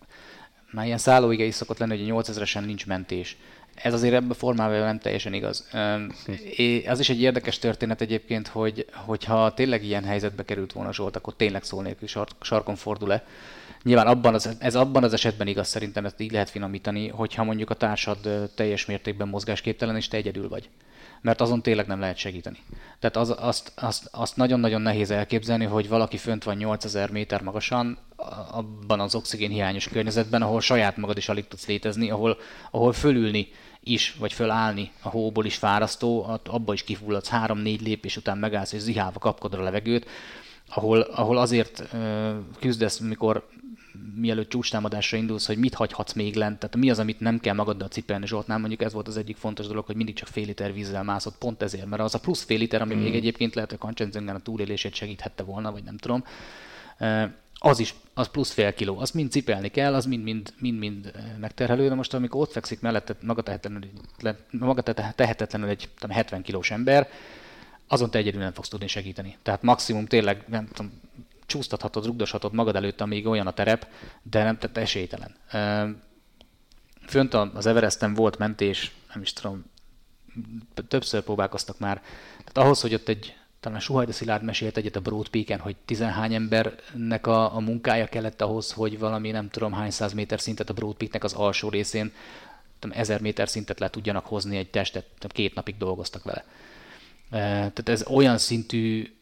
már ilyen szállóige is szokott lenni, hogy a 8000-esen nincs mentés. Ez azért ebben a formában nem teljesen igaz. Az is egy érdekes történet egyébként, hogy hogyha tényleg ilyen helyzetbe került volna Zsolt, akkor tényleg szó nélkül sarkon fordul-e. Nyilván abban az, ez abban az esetben igaz, szerintem ezt így lehet finomítani, hogyha mondjuk a társad teljes mértékben mozgásképtelen, és te egyedül vagy mert azon tényleg nem lehet segíteni. Tehát az, azt, azt, azt nagyon-nagyon nehéz elképzelni, hogy valaki fönt van 8000 méter magasan, abban az oxigén hiányos környezetben, ahol saját magad is alig tudsz létezni, ahol, ahol fölülni is, vagy fölállni a hóból is fárasztó, abba is kifulladsz három-négy lépés után megállsz, és zihálva kapkod a levegőt, ahol, ahol azért küzdesz, mikor mielőtt csúcstámadásra indulsz, hogy mit hagyhatsz még lent, tehát mi az, amit nem kell magaddal cipelni Zsoltnál, mondjuk ez volt az egyik fontos dolog, hogy mindig csak fél liter vízzel mászott, pont ezért, mert az a plusz fél liter, ami mm. még egyébként lehet, hogy Kancsenzengen a túlélését segíthette volna, vagy nem tudom, az is, az plusz fél kiló, az mind cipelni kell, az mind-mind, mind-mind megterhelő, de most amikor ott fekszik mellette maga tehetetlenül, maga tehetetlenül egy tudom, 70 kilós ember, azon te egyedül nem fogsz tudni segíteni. Tehát maximum tényleg, nem tudom, csúsztathatod, rugdoshatod magad előtt, amíg olyan a terep, de nem tett esélytelen. Fönt az Everesten volt mentés, nem is tudom, többször próbálkoztak már. Tehát ahhoz, hogy ott egy, talán Suhajda Szilárd mesélt egyet a Broad Peak-en, hogy tizenhány embernek a, a munkája kellett ahhoz, hogy valami nem tudom hány száz méter szintet a Broad Peak-nek az alsó részén, tudom, ezer méter szintet le tudjanak hozni egy testet, két napig dolgoztak vele. Tehát ez olyan szintű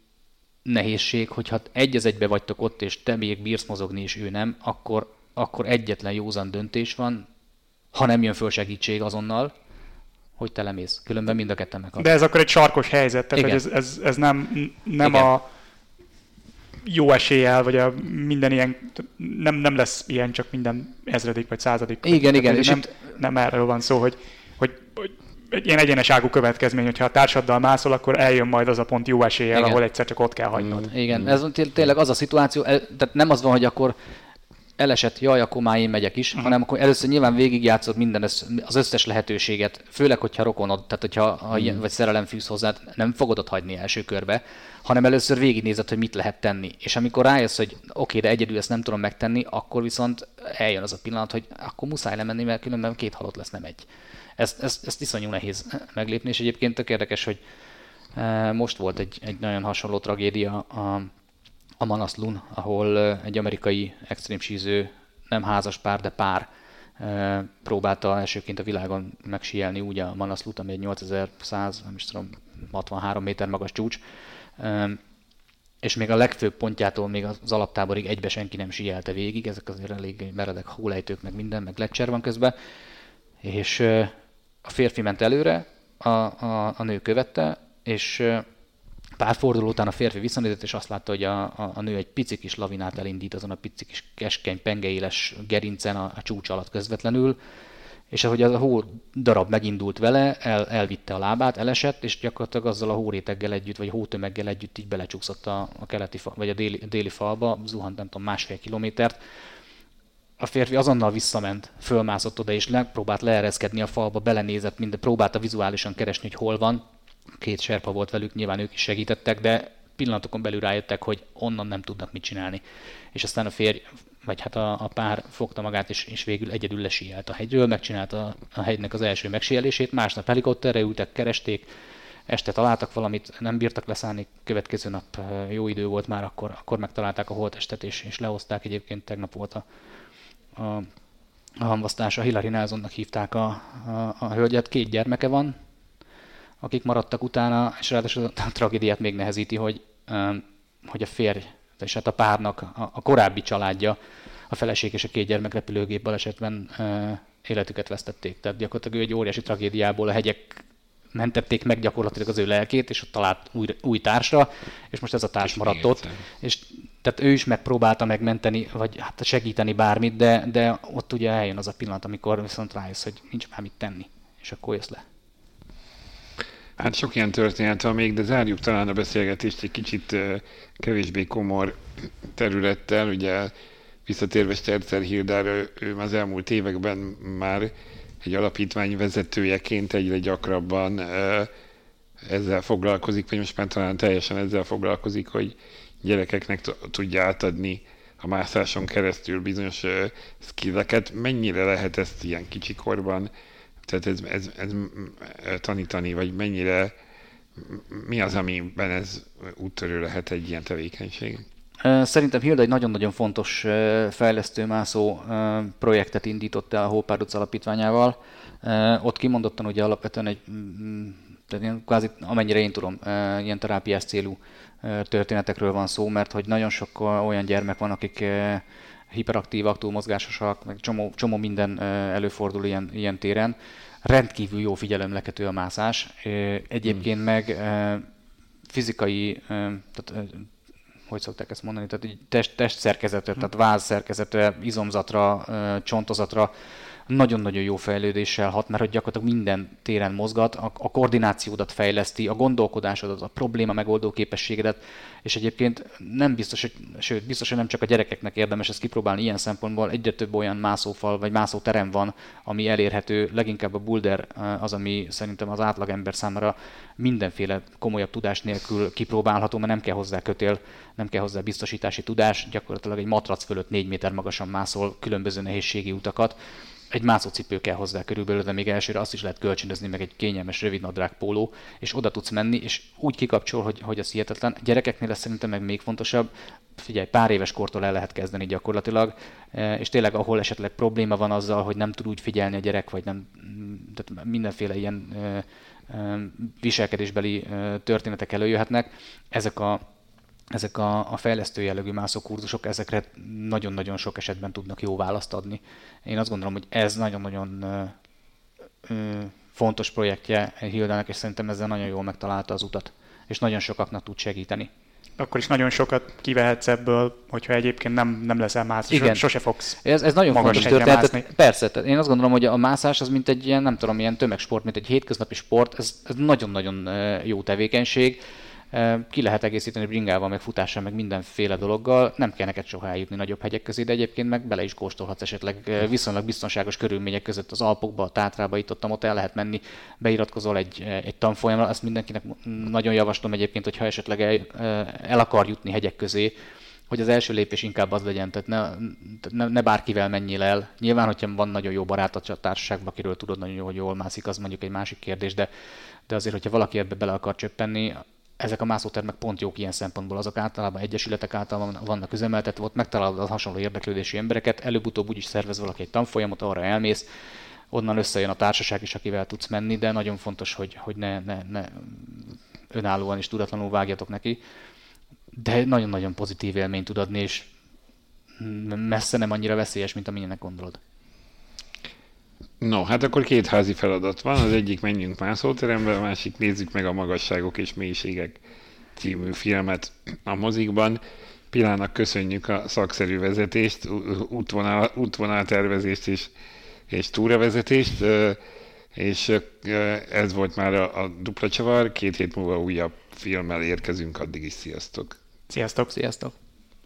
nehézség, hogy ha egy az egybe vagytok ott, és te még bírsz mozogni, és ő nem, akkor, akkor egyetlen józan döntés van, ha nem jön föl segítség azonnal, hogy te lemész. Különben mind a ketten meghalsz. De ez akkor egy sarkos helyzet, tehát hogy ez, ez, ez nem, nem a jó eséllyel, vagy a minden ilyen, nem, nem lesz ilyen csak minden ezredik vagy századik. Igen, igen. És nem, itt... nem erről van szó, hogy, hogy, hogy egy ilyen egyeneságú következmény, hogyha a társaddal mászol, akkor eljön majd az a pont jó eséllyel, Igen. ahol egyszer csak ott kell hagynod. Igen, ez tényleg az a szituáció, tehát nem az van, hogy akkor elesett, jaj, akkor már én megyek is, uh-huh. hanem akkor először nyilván végigjátszod minden az összes lehetőséget, főleg, hogyha rokonod, tehát hogyha ha uh-huh. ilyen, vagy szerelem fűz hozzá, nem fogod ott hagyni első körbe, hanem először végignézed, hogy mit lehet tenni. És amikor rájössz, hogy oké, okay, de egyedül ezt nem tudom megtenni, akkor viszont eljön az a pillanat, hogy akkor muszáj lemenni, mert különben két halott lesz, nem egy. Ezt, ezt, ezt iszonyú nehéz meglépni, és egyébként tök érdekes, hogy e, most volt egy, egy nagyon hasonló tragédia a, a Manaslu, ahol e, egy amerikai extrém síző, nem házas pár, de pár e, próbálta elsőként a világon megsíelni úgy a Manaslut, ami egy 8100, nem is tudom, 63 méter magas csúcs, és még a legfőbb pontjától még az alaptáborig egybe senki nem síelte végig, ezek azért elég meredek hólejtők, meg minden, meg lecser van közben, és a férfi ment előre, a, a, a nő követte, és pár forduló után a férfi visszanézett, és azt látta, hogy a, a, a nő egy pici kis lavinát elindít azon a pici kis keskeny, pengeéles gerincen a, a csúcs alatt közvetlenül, és ahogy az a hó darab megindult vele, el, elvitte a lábát, elesett, és gyakorlatilag azzal a hóréteggel együtt, vagy hótömeggel együtt így belecsúszott a, a keleti fa, vagy a déli, a déli falba, zuhant nem tudom másfél kilométert, a férfi azonnal visszament, fölmászott oda, és megpróbált leereszkedni a falba, belenézett, minden, próbálta vizuálisan keresni, hogy hol van. Két serpa volt velük, nyilván ők is segítettek, de pillanatokon belül rájöttek, hogy onnan nem tudnak mit csinálni. És aztán a férj, vagy hát a, a pár fogta magát, és, és végül egyedül lesíjelt a hegyről, megcsinálta a, hegynek az első megsíelését, másnap helikopterre ültek, keresték, este találtak valamit, nem bírtak leszállni, következő nap jó idő volt már, akkor, akkor megtalálták a holtestet, és, és lehozták, egyébként tegnap volt a, a, a hamvasztása. Hillary Nelsonnak hívták a, a, a hölgyet, két gyermeke van, akik maradtak utána, és ráadásul a tragédiát még nehezíti, hogy, hogy a férj, és hát a párnak a, a korábbi családja, a feleség és a két gyermek repülőgép balesetben életüket vesztették. Tehát gyakorlatilag ő egy óriási tragédiából a hegyek mentették meg gyakorlatilag az ő lelkét, és ott talált új, új társra, és most ez a társ és maradt ott. És tehát ő is megpróbálta megmenteni, vagy hát segíteni bármit, de, de ott ugye eljön az a pillanat, amikor viszont rájössz, hogy nincs már mit tenni, és akkor jössz le. Hát sok ilyen történet van még, de zárjuk talán a beszélgetést egy kicsit kevésbé komor területtel. Ugye visszatérve Sterzer Hildár, ő, ő az elmúlt években már egy alapítvány vezetőjeként egyre gyakrabban ezzel foglalkozik, vagy most már talán teljesen ezzel foglalkozik, hogy gyerekeknek tudja átadni a mászáson keresztül bizonyos skilleket. Mennyire lehet ezt ilyen kicsikorban, tehát ez, ez, ez tanítani, vagy mennyire, mi az, amiben ez úttörő lehet egy ilyen tevékenység? Szerintem Hilda egy nagyon-nagyon fontos fejlesztőmászó projektet indított el a Hópárduc alapítványával. Ott kimondottan ugye alapvetően egy, tehát kvázi, amennyire én tudom, ilyen terápiás célú történetekről van szó, mert hogy nagyon sok olyan gyermek van, akik hiperaktívak, túlmozgásosak, meg csomó, csomó minden előfordul ilyen, ilyen téren. Rendkívül jó figyelemlekető a mászás. Egyébként hmm. meg fizikai, tehát hogy szokták ezt mondani, tehát test, test szerkezetre, tehát váz szerkezetre, izomzatra, csontozatra nagyon-nagyon jó fejlődéssel hat, mert hogy gyakorlatilag minden téren mozgat, a, a koordinációdat fejleszti, a gondolkodásodat, a probléma megoldó képességedet, és egyébként nem biztos, hogy, sőt, biztos, hogy nem csak a gyerekeknek érdemes ezt kipróbálni ilyen szempontból, egyre több olyan mászófal vagy mászóterem van, ami elérhető, leginkább a boulder az, ami szerintem az átlagember számára mindenféle komolyabb tudás nélkül kipróbálható, mert nem kell hozzá kötél, nem kell hozzá biztosítási tudás, gyakorlatilag egy matrac fölött négy méter magasan mászol különböző nehézségi utakat, egy mászócipő kell hozzá körülbelül, de még elsőre azt is lehet kölcsönözni, meg egy kényelmes rövid nadrág póló, és oda tudsz menni, és úgy kikapcsol, hogy, hogy az hihetetlen. A gyerekeknél ez szerintem meg még fontosabb, figyelj, pár éves kortól el lehet kezdeni gyakorlatilag, e, és tényleg ahol esetleg probléma van azzal, hogy nem tud úgy figyelni a gyerek, vagy nem, tehát mindenféle ilyen e, e, viselkedésbeli történetek előjöhetnek, ezek a ezek a, a fejlesztő jellegű mászókurzusok, ezekre nagyon-nagyon sok esetben tudnak jó választ adni. Én azt gondolom, hogy ez nagyon-nagyon ö, ö, fontos projektje Hildának, és szerintem ezzel nagyon jól megtalálta az utat, és nagyon sokaknak tud segíteni. Akkor is nagyon sokat kivehetsz ebből, hogyha egyébként nem, nem leszel mászás, Igen. sose fogsz Ez, ez nagyon fontos történet. Persze, tehát én azt gondolom, hogy a mászás az mint egy ilyen, nem tudom, ilyen tömegsport, mint egy hétköznapi sport, ez, ez nagyon-nagyon jó tevékenység ki lehet egészíteni bringával, meg futással, meg mindenféle dologgal. Nem kell neked soha eljutni nagyobb hegyek közé, de egyébként meg bele is kóstolhatsz esetleg viszonylag biztonságos körülmények között az Alpokba, a Tátrába, itt ott, ott el lehet menni, beiratkozol egy, egy tanfolyamra, azt mindenkinek nagyon javaslom egyébként, hogyha esetleg el, el akar jutni hegyek közé, hogy az első lépés inkább az legyen, tehát ne, ne, ne bárkivel menjél el. Nyilván, hogyha van nagyon jó barátod a társaságban, akiről tudod nagyon jó, hogy jól mászik, az mondjuk egy másik kérdés, de, de azért, hogyha valaki ebbe bele akar csöppenni, ezek a mászótermek pont jók ilyen szempontból, azok általában egyesületek által vannak üzemeltetve, ott megtalálod a hasonló érdeklődési embereket, előbb-utóbb úgyis szervez valaki egy tanfolyamot, arra elmész, onnan összejön a társaság is, akivel tudsz menni, de nagyon fontos, hogy, hogy ne, ne, ne önállóan és tudatlanul vágjatok neki. De nagyon-nagyon pozitív élményt tud adni, és messze nem annyira veszélyes, mint amilyenek gondolod. No, hát akkor két házi feladat van. Az egyik menjünk mászóterembe, a másik nézzük meg a magasságok és mélységek című filmet a mozikban. Pilának köszönjük a szakszerű vezetést, útvonal, útvonal tervezést és, és túravezetést, és ez volt már a, a dupla csavar. Két hét múlva újabb filmmel érkezünk, addig is sziasztok! Sziasztok! Sziasztok!